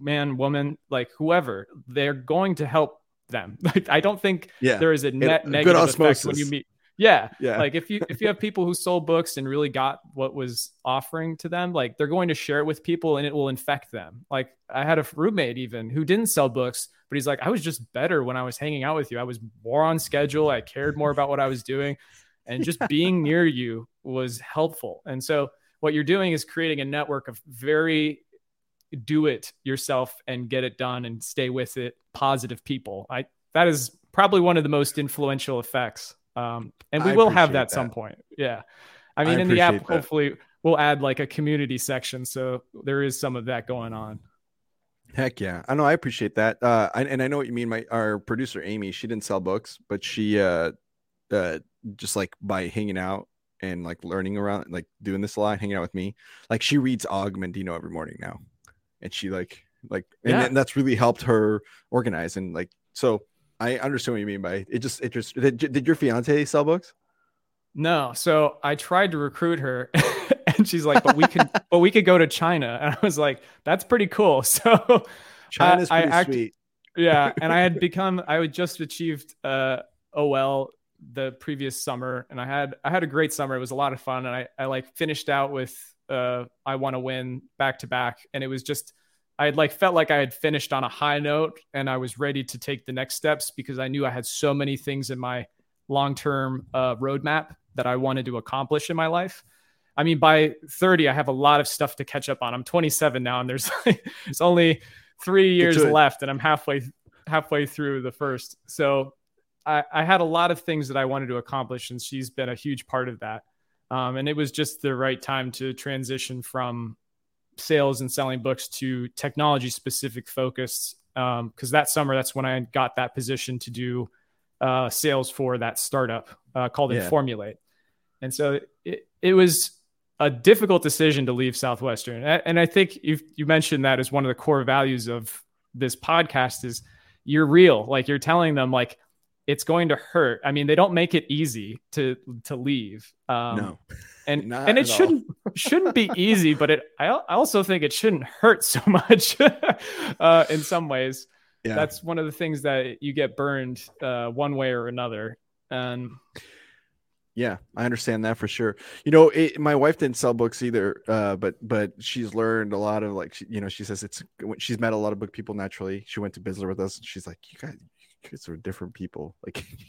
man, woman, like whoever, they're going to help them. Like I don't think Yeah. there is a net good negative effect when you meet. Yeah, Yeah. like if you if you have people who sold books and really got what was offering to them, like they're going to share it with people and it will infect them. Like I had a roommate even who didn't sell books, but he's like, I was just better when I was hanging out with you. I was more on schedule. I cared more about what I was doing, and just being near you was helpful. And so what you're doing is creating a network of very do it yourself and get it done and stay with it positive people. I that is probably one of the most influential effects. Um, and we I will have that, some point. Yeah. I I mean, in the app, that. hopefully we'll add like a community section. So there is some of that going on. Heck yeah. I know I appreciate that. Uh I, and I know what you mean. My our producer Amy, she didn't sell books, but she uh uh just like by hanging out and like learning around like doing this a lot, hanging out with me, like she reads Og Mandino every morning now. And she like like and, Yeah. then that's really helped her organize and like so I understand what you mean by it just it just did, did your fiance sell books? No. So I tried to recruit her and she's like, but we could, but we could go to China. And I was like, that's pretty cool. So China's I pretty act- sweet. yeah and i had become i had just achieved uh ol the previous summer and i had i had a great summer it was a lot of fun and i i like finished out with uh i want to win back to back and it was just i had like felt like i had finished on a high note and i was ready to take the next steps because i knew i had so many things in my long-term uh roadmap that i wanted to accomplish in my life I mean, by 30, I have a lot of stuff to catch up on. I'm 27 now, and there's it's only three years left, and I'm halfway halfway through the first. So I, I had a lot of things that I wanted to accomplish, and she's been a huge part of that. Um, and it was just the right time to transition from sales and selling books to technology specific focus. Because that summer, that's when I got that position to do uh, sales for that startup uh, called Yeah. Informulate. And so it, it was a difficult decision to leave Southwestern. And I think you you mentioned that as one of the core values of this podcast is you're real. Like you're telling them like it's going to hurt. I mean, they don't make it easy to to leave. Um, no. and and it shouldn't shouldn't be easy, but it I, I also think it shouldn't hurt so much uh, in some ways. Yeah. That's one of the things that you get burned uh, one way or another. And Yeah, I understand that for sure. You know, it, my wife didn't sell books either, uh, but but she's learned a lot of like she, you know she says it's she's met a lot of book people naturally. She went to Sizzler with us. And she's like, you guys, you guys are different people. Like,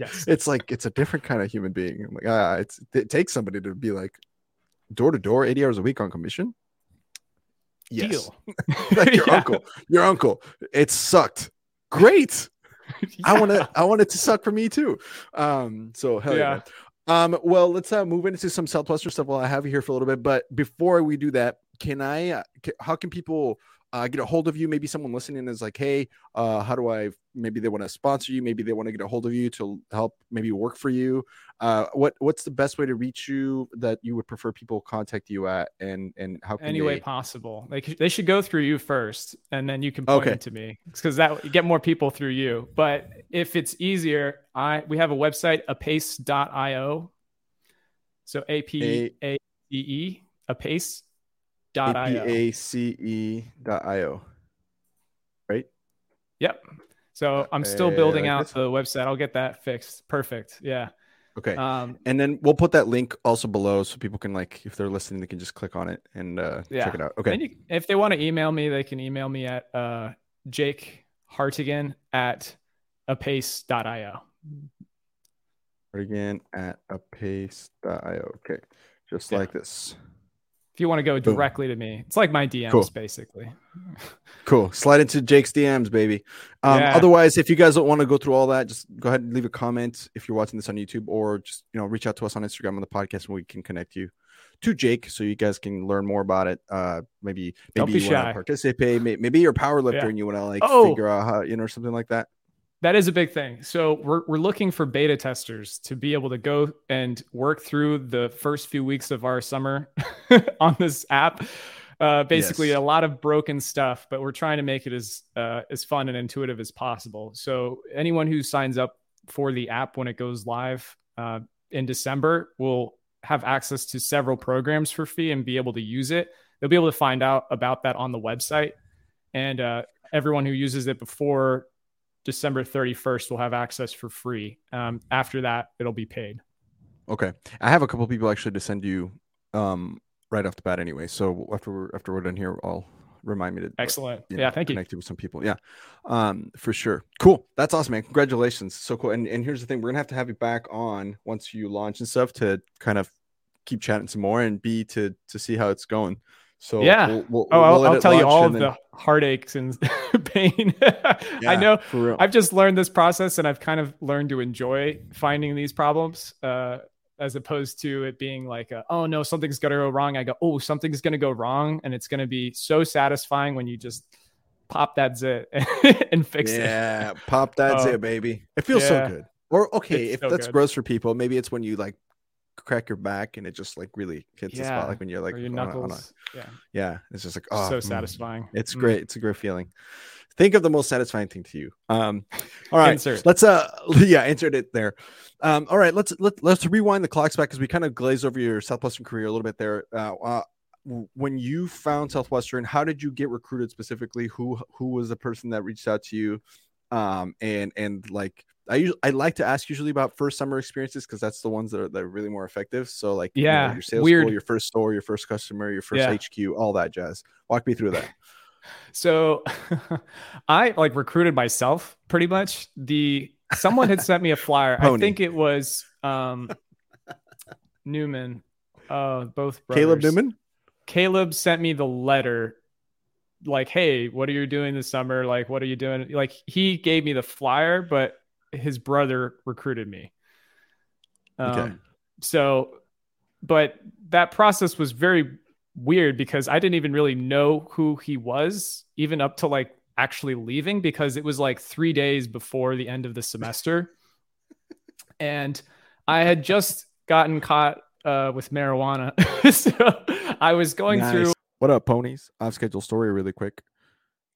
Yes. it's like it's a different kind of human being. I'm like, ah, it's it takes somebody to be like door to door, eighty hours a week on commission. Yes, deal. like your Yeah. uncle, your uncle. It sucked. Great. I want to. I want it to suck for me too. Um. So hell yeah. Yeah. Um. Well, let's uh, move into some Southwestern stuff while I have you here for a little bit. But before we do that, can I? Uh, ca- how can people uh, get a hold of you? Maybe someone listening is like, hey, uh, how do I? Maybe they want to sponsor you. Maybe they want to get a hold of you to help. Maybe work for you. Uh, what What's the best way to reach you that you would prefer people contact you at? And and how can any they? way possible. Like they should go through you first, and then you can point Okay. to me because that you get more people through you. But if it's easier, I we have a website apace.io. So A P A E E. A-P-A-C-E dot io. Right. Yep. So I'm still Uh, building out the website. I'll get that fixed. Perfect. Yeah. Okay. Um, and then we'll put that link also below so people can like if they're listening they can just click on it and uh Yeah. check it out okay you, if they want to email me, they can email me at uh, Jake Hartigan at apace.io. again at a pace.io okay just Yeah. like this If you want to go Boom. directly to me, it's like my DMs Cool. basically. cool slide into jake's dms baby um Yeah. otherwise if you guys don't want to go through all that just go ahead and leave a comment if you're watching this on youtube or just you know reach out to us on instagram on the podcast and we can connect you to jake so you guys can learn more about it uh maybe maybe be you want to participate maybe you're a power lifter Yeah. and you want to like Oh. figure out how you know something like that That is a big thing. So we're we're looking for beta testers to be able to go and work through the first few weeks of our summer on this app. Uh, basically, Yes. a lot of broken stuff, but we're trying to make it as uh, as fun and intuitive as possible. So anyone who signs up for the app when it goes live uh, in December will have access to several programs for free and be able to use it. They'll be able to find out about that on the website. And uh, everyone who uses it before December 31st we'll have access for free. Um, after that, it'll be paid. Okay. I have a couple people actually to send you um, right off the bat anyway. So after we're, after we're done here, I'll remind me to excellent. You know, yeah, thank connect you. Connect you with some people. Yeah, um, for sure. Cool. That's awesome, man. Congratulations. So cool. And and here's the thing: we're gonna have to have you back on once you launch and stuff to kind of keep chatting some more and be to to see how it's going. So yeah. We'll, we'll, oh, I'll, I'll tell you all of the heartaches and pain. yeah, I know. I've just learned this process, and I've kind of learned to enjoy finding these problems. Uh, as opposed to it being like, a, oh no, something's gonna go wrong. I go, oh, something's gonna go wrong, and it's gonna be so satisfying when you just pop that zit and fix yeah, it. Yeah, pop that zit, baby. It feels yeah. so good. Or okay, it's if so that's good. gross for people, maybe it's when you like crack your back and it just like really hits yeah. the spot, like when you're like your knuckles. A, yeah, yeah, it's just like oh, so mm. satisfying. It's mm. great. It's a great feeling think of the most satisfying thing to you. Um, all right, insert. let's uh, yeah, insert it there. Um, all right, let's let, let's rewind the clocks back because we kind of glazed over your Southwestern career a little bit there. Uh, uh, when you found Southwestern, how did you get recruited specifically? Who who was the person that reached out to you? Um, and and like I usually I like to ask usually about first summer experiences because that's the ones that are, that are really more effective. So like yeah, you know, your sales weird. School, your first store, your first customer, your first yeah. HQ, all that jazz. Walk me through that. So I like recruited myself pretty much. The someone had sent me a flyer. I think it was um Newman. Uh both brothers. Caleb Newman? Caleb sent me the letter like, hey, what are you doing this summer? Like, what are you doing? Like he gave me the flyer, but his brother recruited me. Um, okay. so but that process was very weird because I didn't even really know who he was, even up to like actually leaving, because it was like three days before the end of the semester. and I had just gotten caught uh, with marijuana. so I was going nice. through. What up, ponies? Off schedule story, really quick.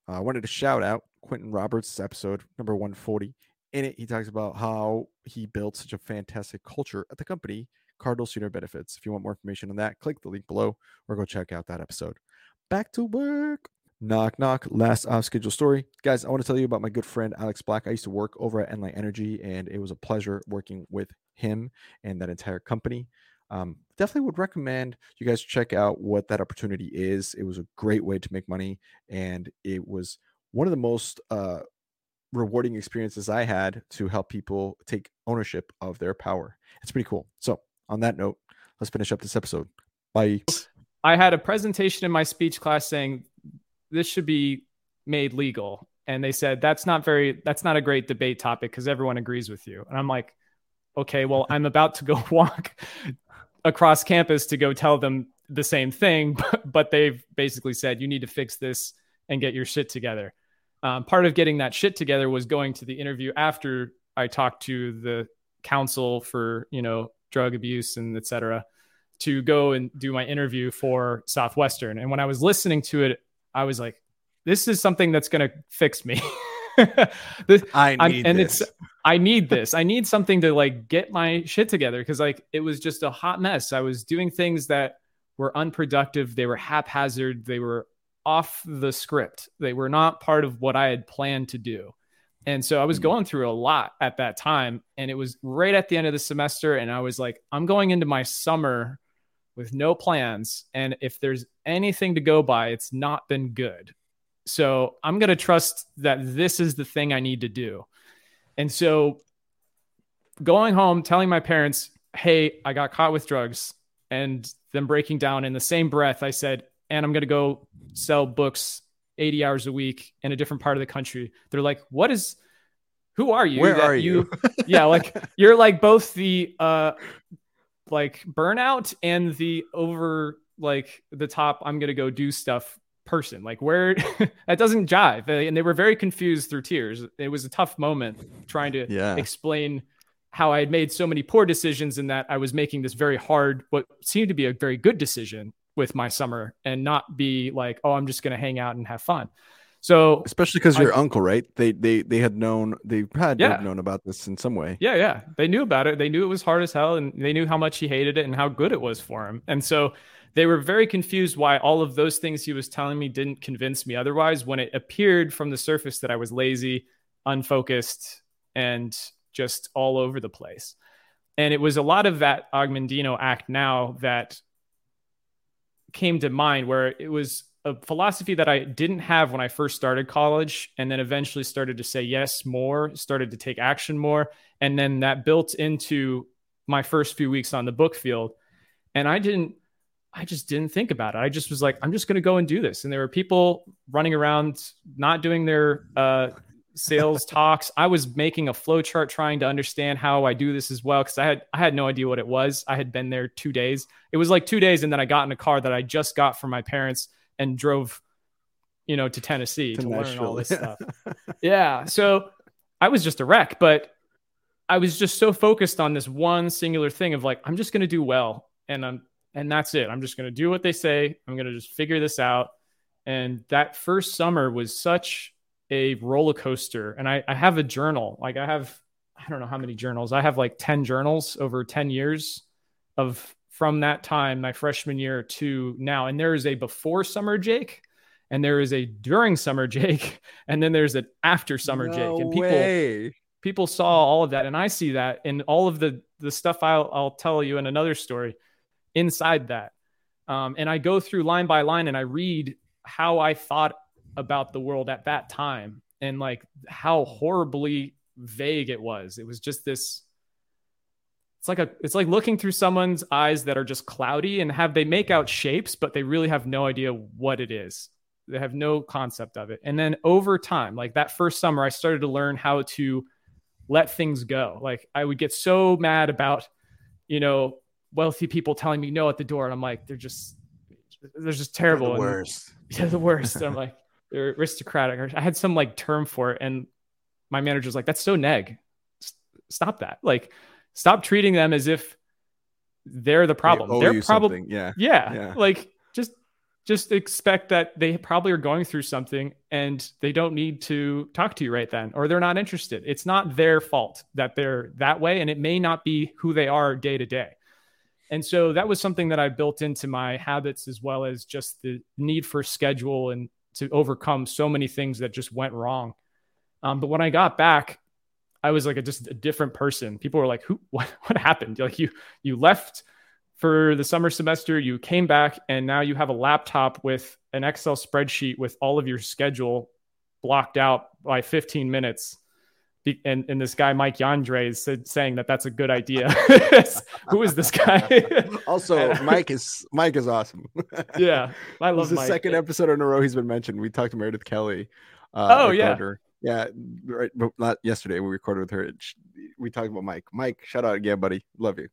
Uh, I wanted to shout out Quentin Roberts' episode number 140. In it, he talks about how he built such a fantastic culture at the company Cardinal Senior Benefits. If you want more information on that, click the link below or go check out that episode. Back to work. Knock, knock. Last off schedule story. Guys, I want to tell you about my good friend Alex Black. I used to work over at Enlight Energy, and it was a pleasure working with him and that entire company. Um, definitely would recommend you guys check out what that opportunity is. It was a great way to make money, and it was one of the most uh, rewarding experiences I had to help people take ownership of their power. It's pretty cool. So, on that note, let's finish up this episode. Bye. I had a presentation in my speech class saying this should be made legal. And they said that's not very that's not a great debate topic because everyone agrees with you. And I'm like, okay, well, I'm about to go walk across campus to go tell them the same thing, but, but they've basically said you need to fix this and get your shit together. Um, part of getting that shit together was going to the interview after I talked to the counsel for you know drug abuse and etc to go and do my interview for Southwestern. And when I was listening to it, I was like, this is something that's going to fix me. this, I need I'm, and this. it's I need this. I need something to like get my shit together because like it was just a hot mess. I was doing things that were unproductive. They were haphazard. They were off the script. They were not part of what I had planned to do. And so I was mm. going through a lot at that time. And it was right at the end of the semester. And I was like, I'm going into my summer with no plans. And if there's anything to go by, it's not been good. So I'm going to trust that this is the thing I need to do. And so going home, telling my parents, hey, I got caught with drugs, and then breaking down in the same breath, I said, and I'm going to go sell books 80 hours a week in a different part of the country. They're like, what is, who are you? Where are you? you yeah. Like you're like both the, uh, like burnout and the over like the top, I'm going to go do stuff person. Like where that doesn't jive. And they were very confused through tears. It was a tough moment trying to yeah. explain how I had made so many poor decisions and that I was making this very hard, what seemed to be a very good decision with my summer and not be like, oh, I'm just going to hang out and have fun. So especially because your uncle, right? They they they had known they had Yeah. known about this in some way. Yeah, yeah. They knew about it. They knew it was hard as hell and they knew how much he hated it and how good it was for him. And so they were very confused why all of those things he was telling me didn't convince me otherwise when it appeared from the surface that I was lazy, unfocused, and just all over the place. And it was a lot of that Og Mandino act now that came to mind where it was a philosophy that I didn't have when I first started college and then eventually started to say yes more, started to take action more. And then that built into my first few weeks on the book field. And I didn't, I just didn't think about it. I just was like, I'm just going to go and do this. And there were people running around not doing their uh, sales talks. I was making a flow chart trying to understand how I do this as well because I had I had no idea what it was. I had been there two days. It was like two days, and then I got in a car that I just got from my parents and drove, you know, to Tennessee to, To learn all this stuff. Yeah. So I was just a wreck, but I was just so focused on this one singular thing of like, I'm just going to do well. And I'm, and that's it. I'm just going to do what they say. I'm going to just figure this out. And that first summer was such a roller coaster. And I, I have a journal. Like I have, I don't know how many journals. I have like 10 journals over 10 years of from that time, my freshman year to now. And there is a before summer Jake and there is a during summer Jake. And then there's an after summer Jake. And people, way. people saw all of that and i see that in all of the the stuff i'll, I'll tell you in another story inside that um, and i go through line by line and i read how i thought about the world at that time and like how horribly vague it was. It was just this it's like a it's like looking through someone's eyes that are just cloudy and have they make out shapes but they really have no idea what it is. They have no concept of it. And then over time like that first summer i started to learn how to let things go. Like i would get so mad about you know wealthy people telling me no at the door. And i'm like they're just they're just terrible The and- worst. they're the worst. I'm like, they're aristocratic. Or I had some like term for it, and my manager's like, that's so neg. S- Stop that. Like, stop treating them as if they're the problem. They they're probably. Yeah. yeah, Yeah. Like just just expect that they probably are going through something and they don't need to talk to you right then or they're not interested. It's not their fault that they're that way and it may not be who they are day to day. And so that was something that I built into my habits as well as just the need for schedule and to overcome so many things that just went wrong. Um, but when I got back, I was like a, just a different person. People were like, "Who? What? What happened? Like you you left for the summer semester, you came back, and now you have a laptop with an Excel spreadsheet with all of your schedule blocked out by 15 minutes." And, and this guy Mike Yandre said saying that that's a good idea. Who is this guy? Also, Mike is Mike is awesome. yeah, I This love is the second episode in a row he's been mentioned. We talked to Meredith Kelly. Uh, Oh, yeah. yeah, right. But not yesterday. We recorded with her. We talked about Mike. Mike, shout out again, buddy. Love you.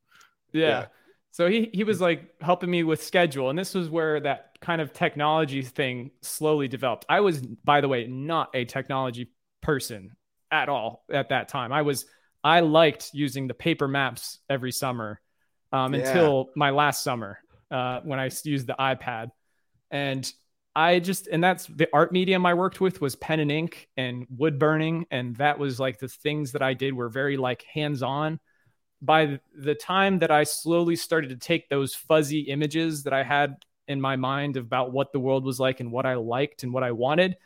yeah. Yeah. So he he was like helping me with schedule, and this was where that kind of technology thing slowly developed. I was, by the way, not a technology person at all at that time. I was I liked using the paper maps every summer um, Yeah. until my last summer uh, when I used the iPad, and I just and that's the art medium I worked with was pen and ink and wood burning, and that was like the things that I did were very like hands on by the time that I slowly started to take those fuzzy images that I had in my mind about what the world was like and what I liked and what I wanted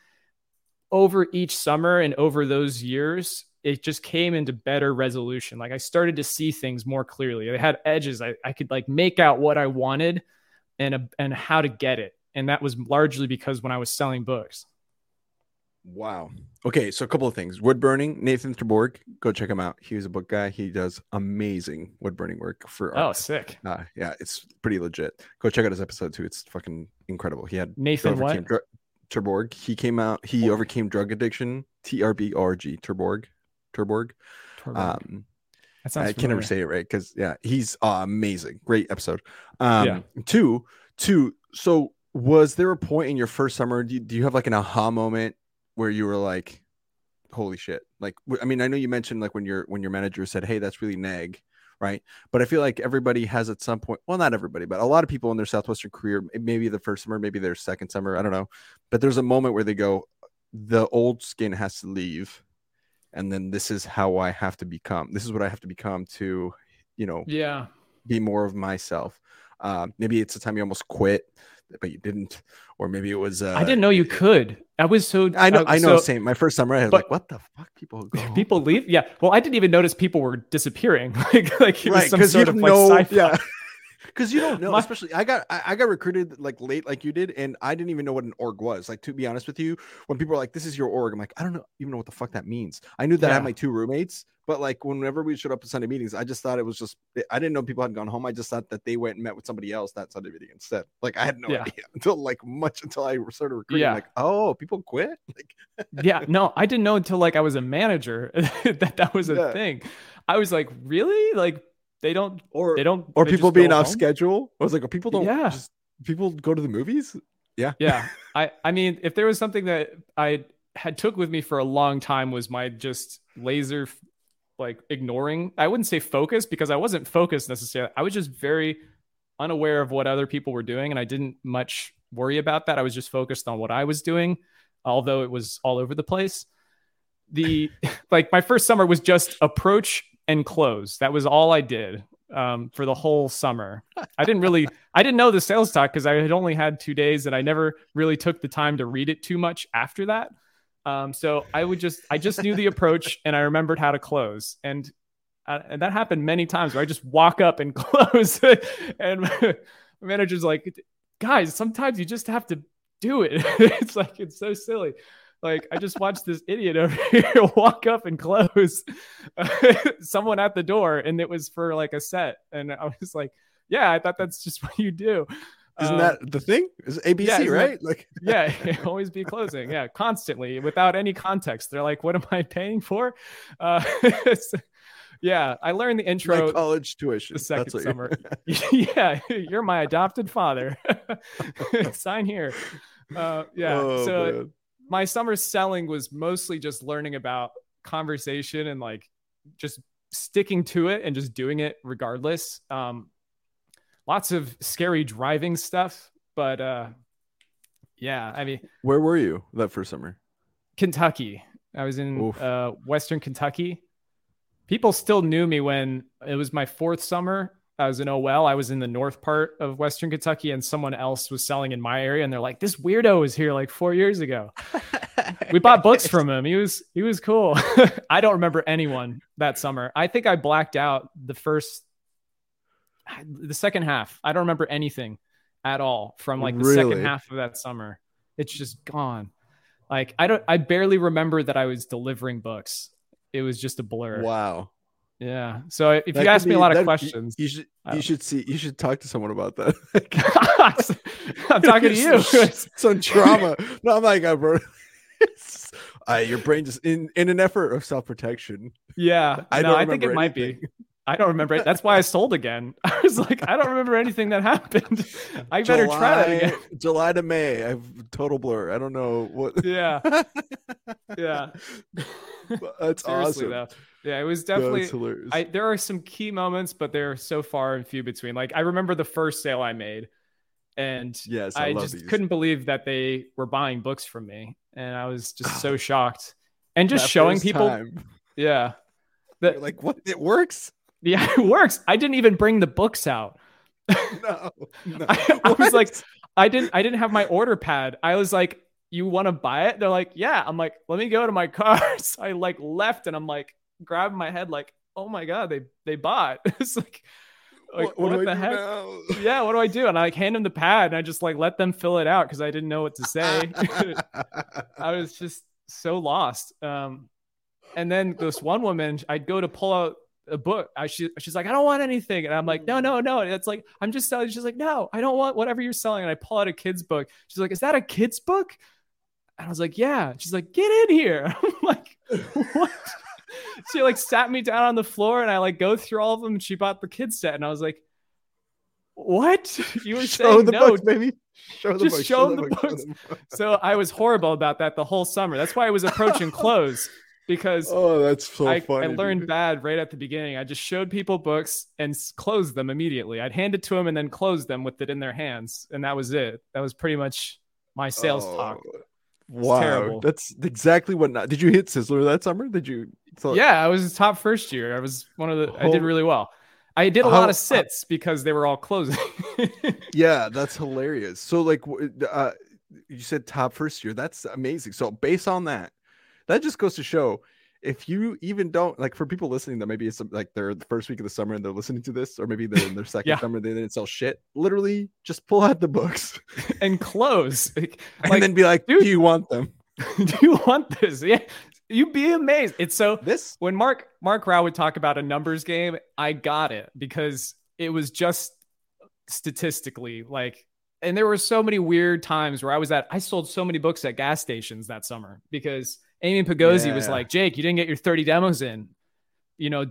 over each summer and over those years, it just came into better resolution. Like I started to see things more clearly. They had edges. I, I could like make out what I wanted and, a, and how to get it. And that was largely because when I was selling books. Wow. Okay, so a couple of things. Wood burning, Nathan Terborg, go check him out. He's a book guy. He does amazing wood burning work for Oh, art. sick. Uh, yeah, it's pretty legit. Go check out his episode too. It's fucking incredible. He had Nathan, what? dr- Terborg. He came out. He overcame drug addiction. T R B R G. Terborg. Terborg. Um, that sounds I can never say it right because yeah, he's uh, amazing. Great episode. Um, Yeah. Two, two. So was there a point in your first summer? Do you, do you have like an aha moment where you were like, "Holy shit!" Like, I mean, I know you mentioned like when your when your manager said, "Hey, that's really neg." Right. But I feel like everybody has at some point, well, not everybody, but a lot of people in their Southwestern career, maybe the first summer, maybe their second summer, I don't know. But there's a moment where they go, the old skin has to leave, and then this is how I have to become. This is what I have to become to, you know, Yeah. be more of myself. Uh, maybe it's the time you almost quit, but you didn't, or maybe it was. Uh, I didn't know you could. I was so I know. uh, I know. so same. My first summer, I was like, "What the fuck?" People go people leave. Yeah. Well, I didn't even notice people were disappearing. like like it was right some you sort of like sci-fi. yeah because you don't know. My- especially i got I, I got recruited like late like you did and i didn't even know what an org was like to be honest with you when people are like this is your org i'm like i don't know even know what the fuck that means. I knew that i had my two roommates but like whenever we showed up at sunday meetings i just thought it was just eh, i didn't know people had gone home i just thought that they went and met with somebody else that sunday meeting instead. Like i had no Yeah. idea until like much until i started recruiting Yeah. like oh people quit? Like yeah no i didn't know until like i was a manager that that was a Yeah. thing. I was like really? Like they don't or they don't or they people being off home? schedule i was like people don't Yeah. just people go to the movies yeah Yeah. i i mean if there was something that i had took with me for a long time was my just laser like ignoring i wouldn't say focus because i wasn't focused necessarily i was just very unaware of what other people were doing and i didn't much worry about that i was just focused on what i was doing although it was all over the place the like my first summer was just approach and close that was all i did um, for the whole summer. I didn't really i didn't know the sales talk because i had only had two days and i never really took the time to read it too much after that. Um, so i would just i just knew the approach and i remembered how to close. And uh, and that happened many times where i just walk up and close. And my manager's like guys sometimes you just have to do it. It's like it's so silly like I just watched this idiot over here walk up and close someone at the door, and it was for like a set, and I was like, "Yeah, I thought that's just what you do." isn't Um, that the thing is abc yeah, isn't that- right like yeah, always be closing. Yeah, constantly without any context. They're like, "What am I paying for?" Uh, it's- yeah, I learned the my intro college tuition the second summer. yeah, you're my adopted father. Sign here. Uh, yeah. Oh, so man. My summer selling was mostly just learning about conversation and like just sticking to it and just doing it regardless. Um, lots of scary driving stuff, but uh, yeah, I mean, where were you that first summer Kentucky. I was in uh, Western Kentucky. People still knew me when it was my fourth summer. I was in OL. I was in the north part of Western Kentucky, and someone else was selling in my area. And they're like, "This weirdo was here like four years ago." we bought books from him. He was he was cool. I don't remember anyone that summer. I think I blacked out the first, the second half. I don't remember anything at all from like the second half of that summer. It's just gone. Like I don't. I barely remember that I was delivering books. It was just a blur. wow Yeah. So if That you ask me a lot of questions, you should you should see you should talk to someone about that I'm talking to you. some, some trauma no i'm like bro uh, your brain just in in an effort of self-protection Yeah, I I don't. I think it remember might be. I don't remember it. That's why I sold again. I was like, I don't remember anything that happened. I better try that again. July- july to may i have total blur i don't know what Yeah, yeah. that's Seriously awesome though, yeah, it was definitely. I there are some key moments, but they're so far and few between. Like I remember the first sale I made, and yes i, I, just these. couldn't believe that they were buying books from me, and I was just Ah. so shocked. And just That showing people, time, yeah, you're that like what it works yeah, it works. I didn't even bring the books out. no, no. I, I was like, I didn't, I didn't have my order pad. I was like, you want to buy it? They're like, yeah. I'm like, let me go to my car. So I like left, and I'm like, grabbing my head, like, oh my god, they they bought. it's like, like what, do the heck? now? Yeah, what do I do? And I like hand them the pad, and I just like let them fill it out because I didn't know what to say. I was just so lost. Um, and then this one woman, I'd go to pull out a book. I she, she's like, I don't want anything, and I'm like, no, mm. no, no. And it's like I'm just selling. She's like, no, I don't want whatever you're selling. And I pull out a kid's book. She's like, is that a kid's book? And I was like, yeah. She's like, get in here. I'm like, what? she like sat me down on the floor, and I like go through all of them. And she bought the kids set, and I was like, what? You were show saying the no books, baby. Show the Just books. show 'em the books, show books. the books. so I was horrible about that the whole summer. That's why I was approaching close because Oh, that's so I, funny. I learned dude. bad right at the beginning. I just showed people books and closed them immediately. I'd hand it to them and then close them with it in their hands, and that was it. That was pretty much my sales talk. Oh, wow, terrible. that's exactly what. Not, did you hit Sizzler that summer? Did you? so- Yeah, I was top first year. I was one of the. I did really well. I did a How- lot of sits because they were all closing. Yeah, that's hilarious. So, like, uh, you said top first year. That's amazing. So, based on that, that just goes to show if you even don't like for people listening that maybe it's like they're the first week of the summer and they're listening to this, or maybe they're in their second Yeah. summer, they didn't sell shit. Literally, just pull out the books and close. Like, and then be like, dude- "Do you want them?" do you want this? Yeah, you'd be amazed. It's so This when Mark Mark Rao would talk about a numbers game, I got it because it was just statistically like and there were so many weird times where I was at I sold so many books at gas stations that summer because Amy Pagozzi was like, "Jake, you didn't get your 30 demos in. You know,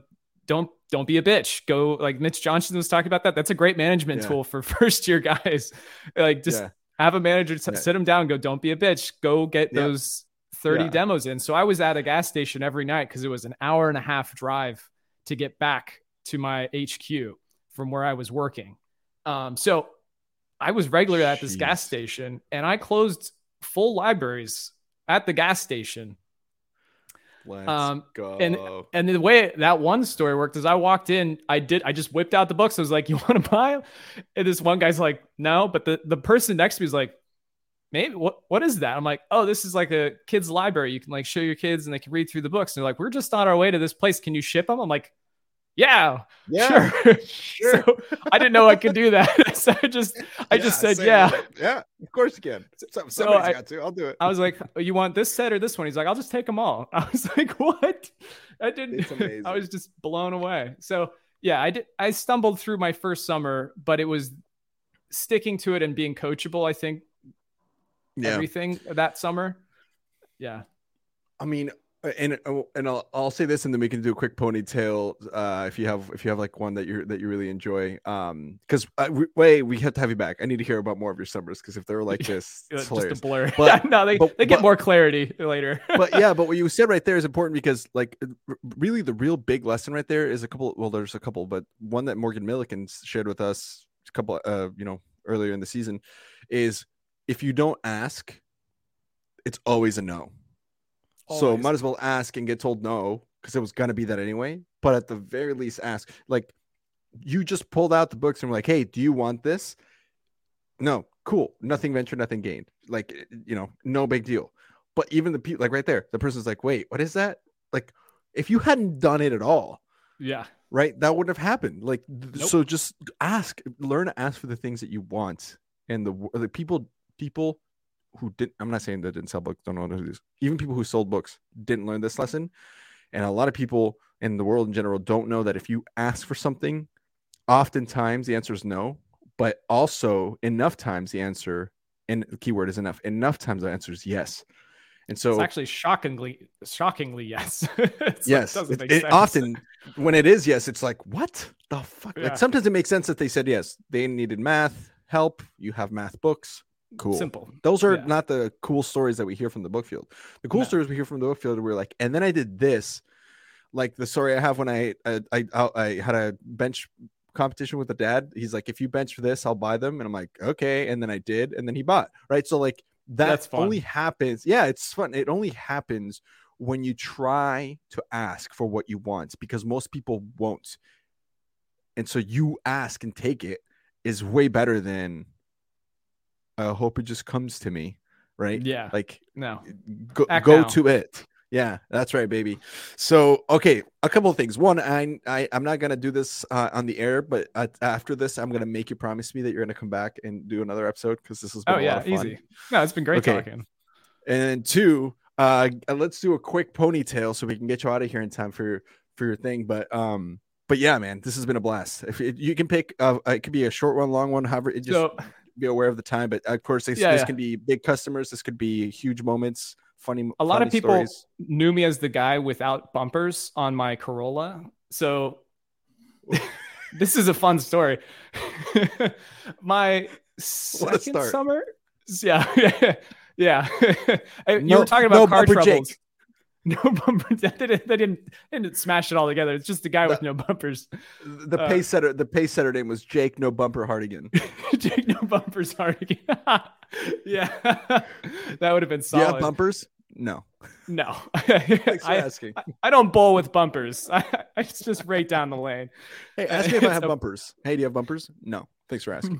don't don't be a bitch. Go like Mitch Johnson was talking about that. That's a great management Yeah. tool for first year guys. like just Yeah. have a manager Yeah. sit them down and go, don't be a bitch. Go get Yeah. those 30 Yeah. demos in. So I was at a gas station every night because it was an hour and a half drive to get back to my HQ from where I was working. Um, so I was regular at this gas station and I closed full libraries at the gas station. let's Um, go. and- And the way that one story worked is I walked in, I did, I just whipped out the books. I was like, you want to buy them? And this one guy's like, no, but the, the person next to me is like, maybe what, what is that? I'm like, oh, this is like a kid's library. You can like show your kids and they can read through the books. And they're like, we're just on our way to this place. Can you ship them? I'm like, yeah, yeah, sure. sure. So I didn't know I could do that. so I just, I just said, yeah. it. yeah. Of course you can. So, So I- got to. I'll do it. I was like, you want this set or this one? He's like, I'll just take them all. I was like, what? I didn't. It's amazing. I was just blown away. So yeah, I did. I stumbled through my first summer, but it was sticking to it and being coachable. I think yeah. everything that summer. Yeah. I mean, and uh, and I'll, I'll say this, and then we can do a quick ponytail. Uh, if you have if you have like one that you that you really enjoy, um, because uh, we, way we have to have you back. I need to hear about more of your summers because if they're like this, it's just hilarious. a blur. But- no, they, but- they get but- more clarity later. but yeah, but what you said right there is important because like really the real big lesson right there is a couple. Well, there's a couple, but one that Morgan Milliken shared with us a couple, uh, you know, earlier in the season, is if you don't ask, it's always a no. So might as well ask and get told no because it was gonna be that anyway. But at the very least, ask. Like you just pulled out the books and were like, "Hey, do you want this?" No, cool. Nothing ventured, nothing gained. Like eh, you know, no big deal. But even the people, like right there, the person's like, "Wait, what is that?" Like if you hadn't done it at all, yeah. right, that wouldn't have happened. Like Nope. so, just ask, learn to ask for the things that you want, and the the people people who didn't. I'm not saying that didn't sell books don't know do. Even people who sold books didn't learn this lesson, and a lot of people in the world in general don't know that if you ask for something, oftentimes the answer is no, but also enough times the answer and the keyword is enough. Enough times the answer is yes. And so it's actually shockingly, shockingly yes. Like, yes doesn't it- it often when it is yes it's like what the fuck Yeah. like sometimes it makes sense that they said yes they needed math help you have math books cool simple. those are Yeah. not the cool stories that we hear from the book field the cool No. stories we hear from the book field we're like and then i did this like the story i have when i i i, I- had a bench competition with a dad he's like if you bench for this i'll buy them and i'm like okay and then i did and then he bought right so like that That's fun. only happens yeah it's fun it only happens when you try to ask for what you want because most people won't and so you ask and take it is way better than i hope it just comes to me right Yeah. like No. go, Act go now. to it yeah that's right baby so okay a couple of things one i, I i'm not gonna do this uh, on the air but uh, after this i'm gonna make you promise me that you're gonna come back and do another episode because this has been Oh a lot yeah, of fun. easy. No, it's been great Okay. talking. And two, uh, let's do a quick ponytail so we can get you out of here in time for your for your thing. But um, but yeah, man, this has been a blast. If it, you can pick, uh, it could be a short one, long one, however. It just So be aware of the time. But of course, this, Yeah, this yeah. can be big customers. This could be huge moments, funny. a lot of people stories. knew me as the guy without bumpers on my Corolla. So this is a fun story. my second summer, yeah, yeah. You No- were talking about no car troubles. Jake. no bumpers. They didn't, they didn't, they didn't smash it all together. It's just the guy with no bumpers. The Uh, pace setter, the pace setter name was Jake No Bumper Hardigan. Jake no bumpers hard yeah, that would have been Do you solid. have bumpers? No. no, Thanks for I, asking. I- I don't bowl with bumpers. I, I just right down the lane. Hey, ask me if I have a- bumpers. Hey, do you have bumpers? No. Thanks for asking.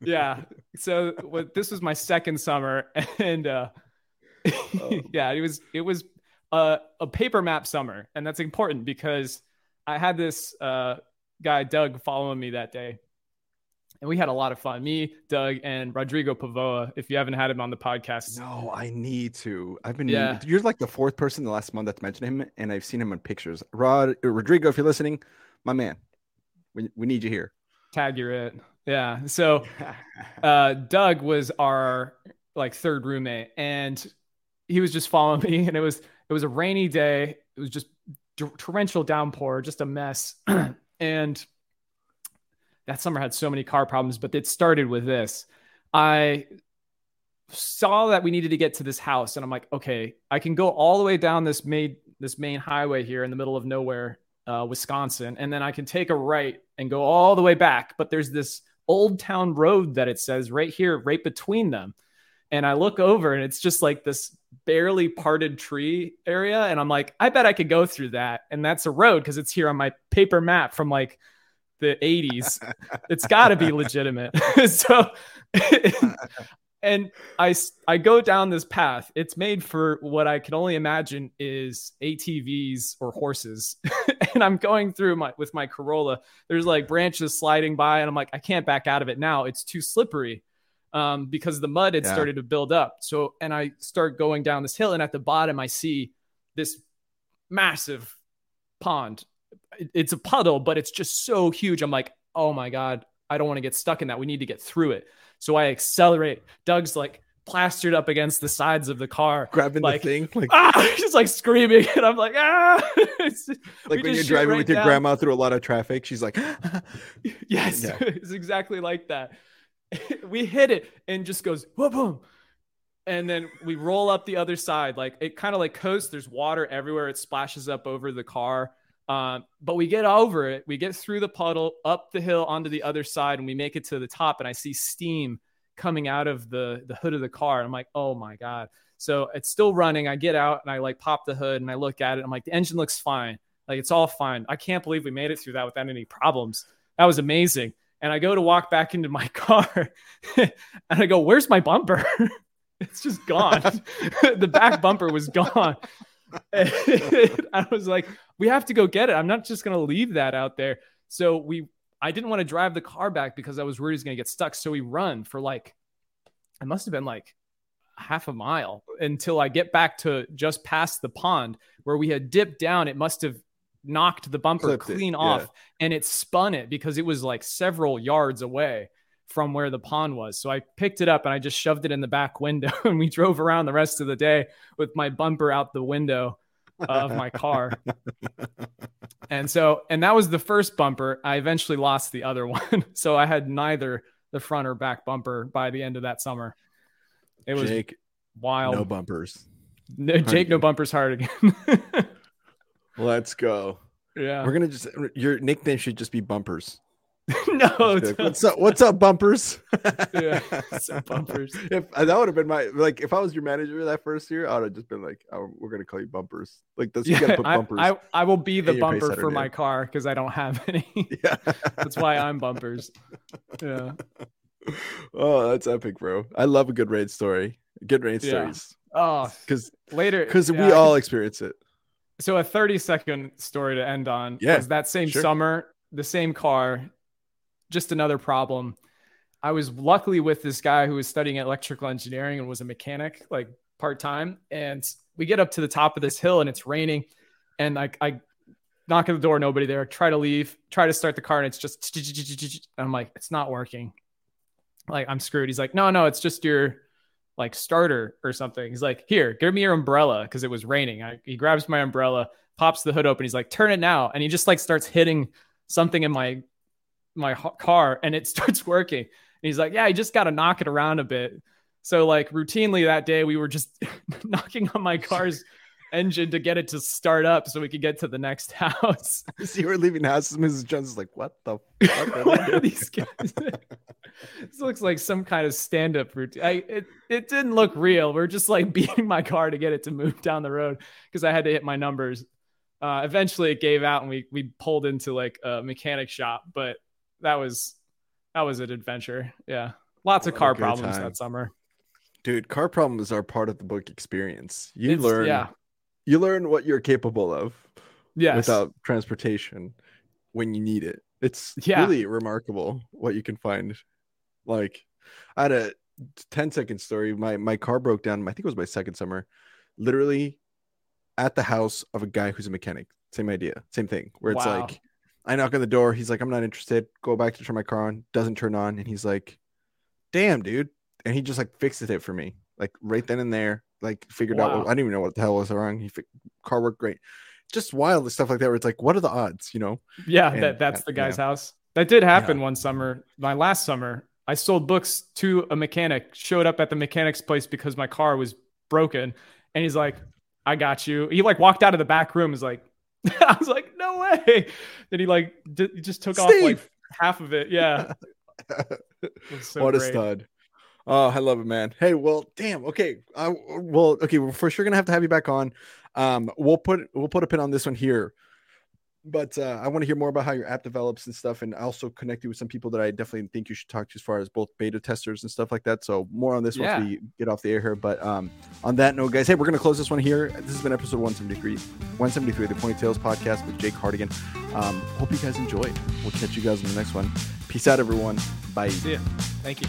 yeah. So what, this was my second summer, and uh, yeah, it was it was a, a paper map summer, and that's important because I had this uh, guy Doug following me that day, and we had a lot of fun. Me, Doug, and Rodrigo Pavoa. If you haven't had him on the podcast, No, I need to. I've been. Yeah. You're like the fourth person the last month that's mentioned him, and I've seen him in pictures. Rod Rodrigo, if you're listening, my man, we, we need you here. tag you're it. Yeah. So uh, Doug was our like third roommate, and he was just following me, and it was it was a rainy day. It was just torrential downpour, just a mess, and that summer had so many car problems. But it started with this. I saw that we needed to get to this house, and I'm like, okay, I can go all the way down this main this main highway here in the middle of nowhere, uh, Wisconsin, and then I can take a right and go all the way back. But there's this old town road that it says right here, right between them. And I look over and it's just like this barely parted tree area. And I'm like, I bet I could go through that. And that's a road because it's here on my paper map from like the 80s. it's got to be legitimate. so, and I, I go down this path. It's made for what I can only imagine is ATVs or horses. and I'm going through my with my Corolla. There's like branches sliding by, and I'm like, I can't back out of it now. It's too slippery um, because the mud had Yeah. started to build up. So, and I start going down this hill, and at the bottom, I see this massive pond. It's a puddle, but it's just so huge. I'm like, oh my god, I don't want to get stuck in that. We need to get through it. So I accelerate. Doug's like plastered up against the sides of the car. Grabbing Like, the thing, like Ah, he's like screaming, and I'm like, ah. It's- like when you're driving right with your down. grandma through a lot of traffic. She's like, Yes, Yeah. it's exactly like that. we hit it and just goes boom, boom. And then we roll up the other side. Like it kind of like coasts. There's water everywhere. It splashes up over the car. Um, but we get over it. We get through the puddle, up the hill onto the other side, and we make it to the top. And I see steam coming out of the the hood of the car. I'm like, oh my god. So it's still running. I get out and I like pop the hood and I look at it. I'm like, the engine looks fine. Like it's all fine. I can't believe we made it through that without any problems. That was amazing. And I go to walk back into my car and I go, Where's my bumper? it's just gone. the back bumper was gone. I was like, We have to go get it. I'm not just going to leave that out there. So we, I didn't want to drive the car back because I was worried he was going to get stuck. So we run for like, it must have been like half a mile until I get back to just past the pond where we had dipped down. It must have knocked the bumper Clipped it, clean yeah. off and it spun it because it was like several yards away from where the pond was. So I picked it up and I just shoved it in the back window and we drove around the rest of the day with my bumper out the window of my car. and so, and that was the first bumper. I eventually lost the other one. so I had neither the front or back bumper by the end of that summer. It was Jake, wild. no bumpers. No, Jake, no bumpers Hardigan. Let's go. yeah. We're gonna just your nickname should just be bumpers. no, like, what's up? What's up, bumpers? Yeah, bumpers. If uh, that would have been my like, if I was your manager that first year, I would have just been like, oh, "We're gonna call you bumpers." Like this, you gotta put bumpers. I, I will be the in your pace bumper for my car because I don't have any. yeah, That's why I'm bumpers. Yeah. oh, that's epic, bro. I love a good raid story. Good raid Yeah. stories Oh, because later. because yeah, we all experience it. So a 30 second story to end on Yeah, was that same sure. summer, the same car, just another problem. I was luckily with this guy who was studying electrical engineering and was a mechanic, like part time. And we get up to the top of this hill and it's raining. And I, I knock at the door, nobody there, try to leave, try to start the car, and it's just, I'm like, it's not working. Like, I'm screwed. He's like, no, no, it's just your like starter or something. He's like, here, give me your umbrella because it was raining. I, he grabs my umbrella, pops the hood open. He's like, turn it now, and he just like starts hitting something in my my car, and it starts working. And he's like, yeah, you just got to knock it around a bit. So like routinely that day, we were just knocking on my car's engine to get it to start up so we could get to the next house. so you were leaving the house, Mrs. Jones is like, "What the fuck are, what are these guys?" This looks like some kind of stand-up routine. I, it it didn't look real. We're just like beating my car to get it to move down the road because I had to hit my numbers. Uh, eventually, it gave out and we we pulled into like a mechanic shop, but that was that was an adventure. Yeah, lots of What a car problems time. that summer. Dude, car problems are part of the book experience. You It's- learn, yeah. you learn what you're capable of Yes. without transportation when you need it. It's Yeah. really remarkable what you can find. Like, I had a 10 second story. My my car broke down. I think it was my second summer. Literally at the house of a guy who's a mechanic. Same idea, same thing. Where it's Wow. like, I knock on the door. He's like, I'm not interested. Go back to turn my car on. Doesn't turn on. And he's like, Damn, dude. And he just like fixes it for me, like right then and there. Like figured out. What, I didn't even know what the hell was wrong. He fi- car worked great. Just wild stuff like that. Where it's like, what are the odds? You know? Yeah, And that, that's the guy's house. That did happen Yeah. one summer. My last summer, I sold books to a mechanic, showed up at the mechanic's place because my car was broken. And he's like, I got you. He like walked out of the back room, is like, I was like, no way. Then he like d- just took off like half of it. Yeah. It so what a stud. Oh, I love it, man. Hey, well, damn. Okay. Uh, well, okay. We're for sure gonna have to have you back on. Um, we'll put we'll put a pin on this one here. But uh, I want to hear more about how your app develops and stuff, and also connect you with some people that I definitely think you should talk to as far as both beta testers and stuff like that. So more on this Yeah. once we get off the air here. But um, on that note, guys, hey, we're gonna close this one here. This has been episode 173, 173 of the Ponytails podcast with Jake Hardigan. Um, hope you guys enjoyed. We'll catch you guys in the next one. Peace out, everyone. Bye. See ya. Thank you.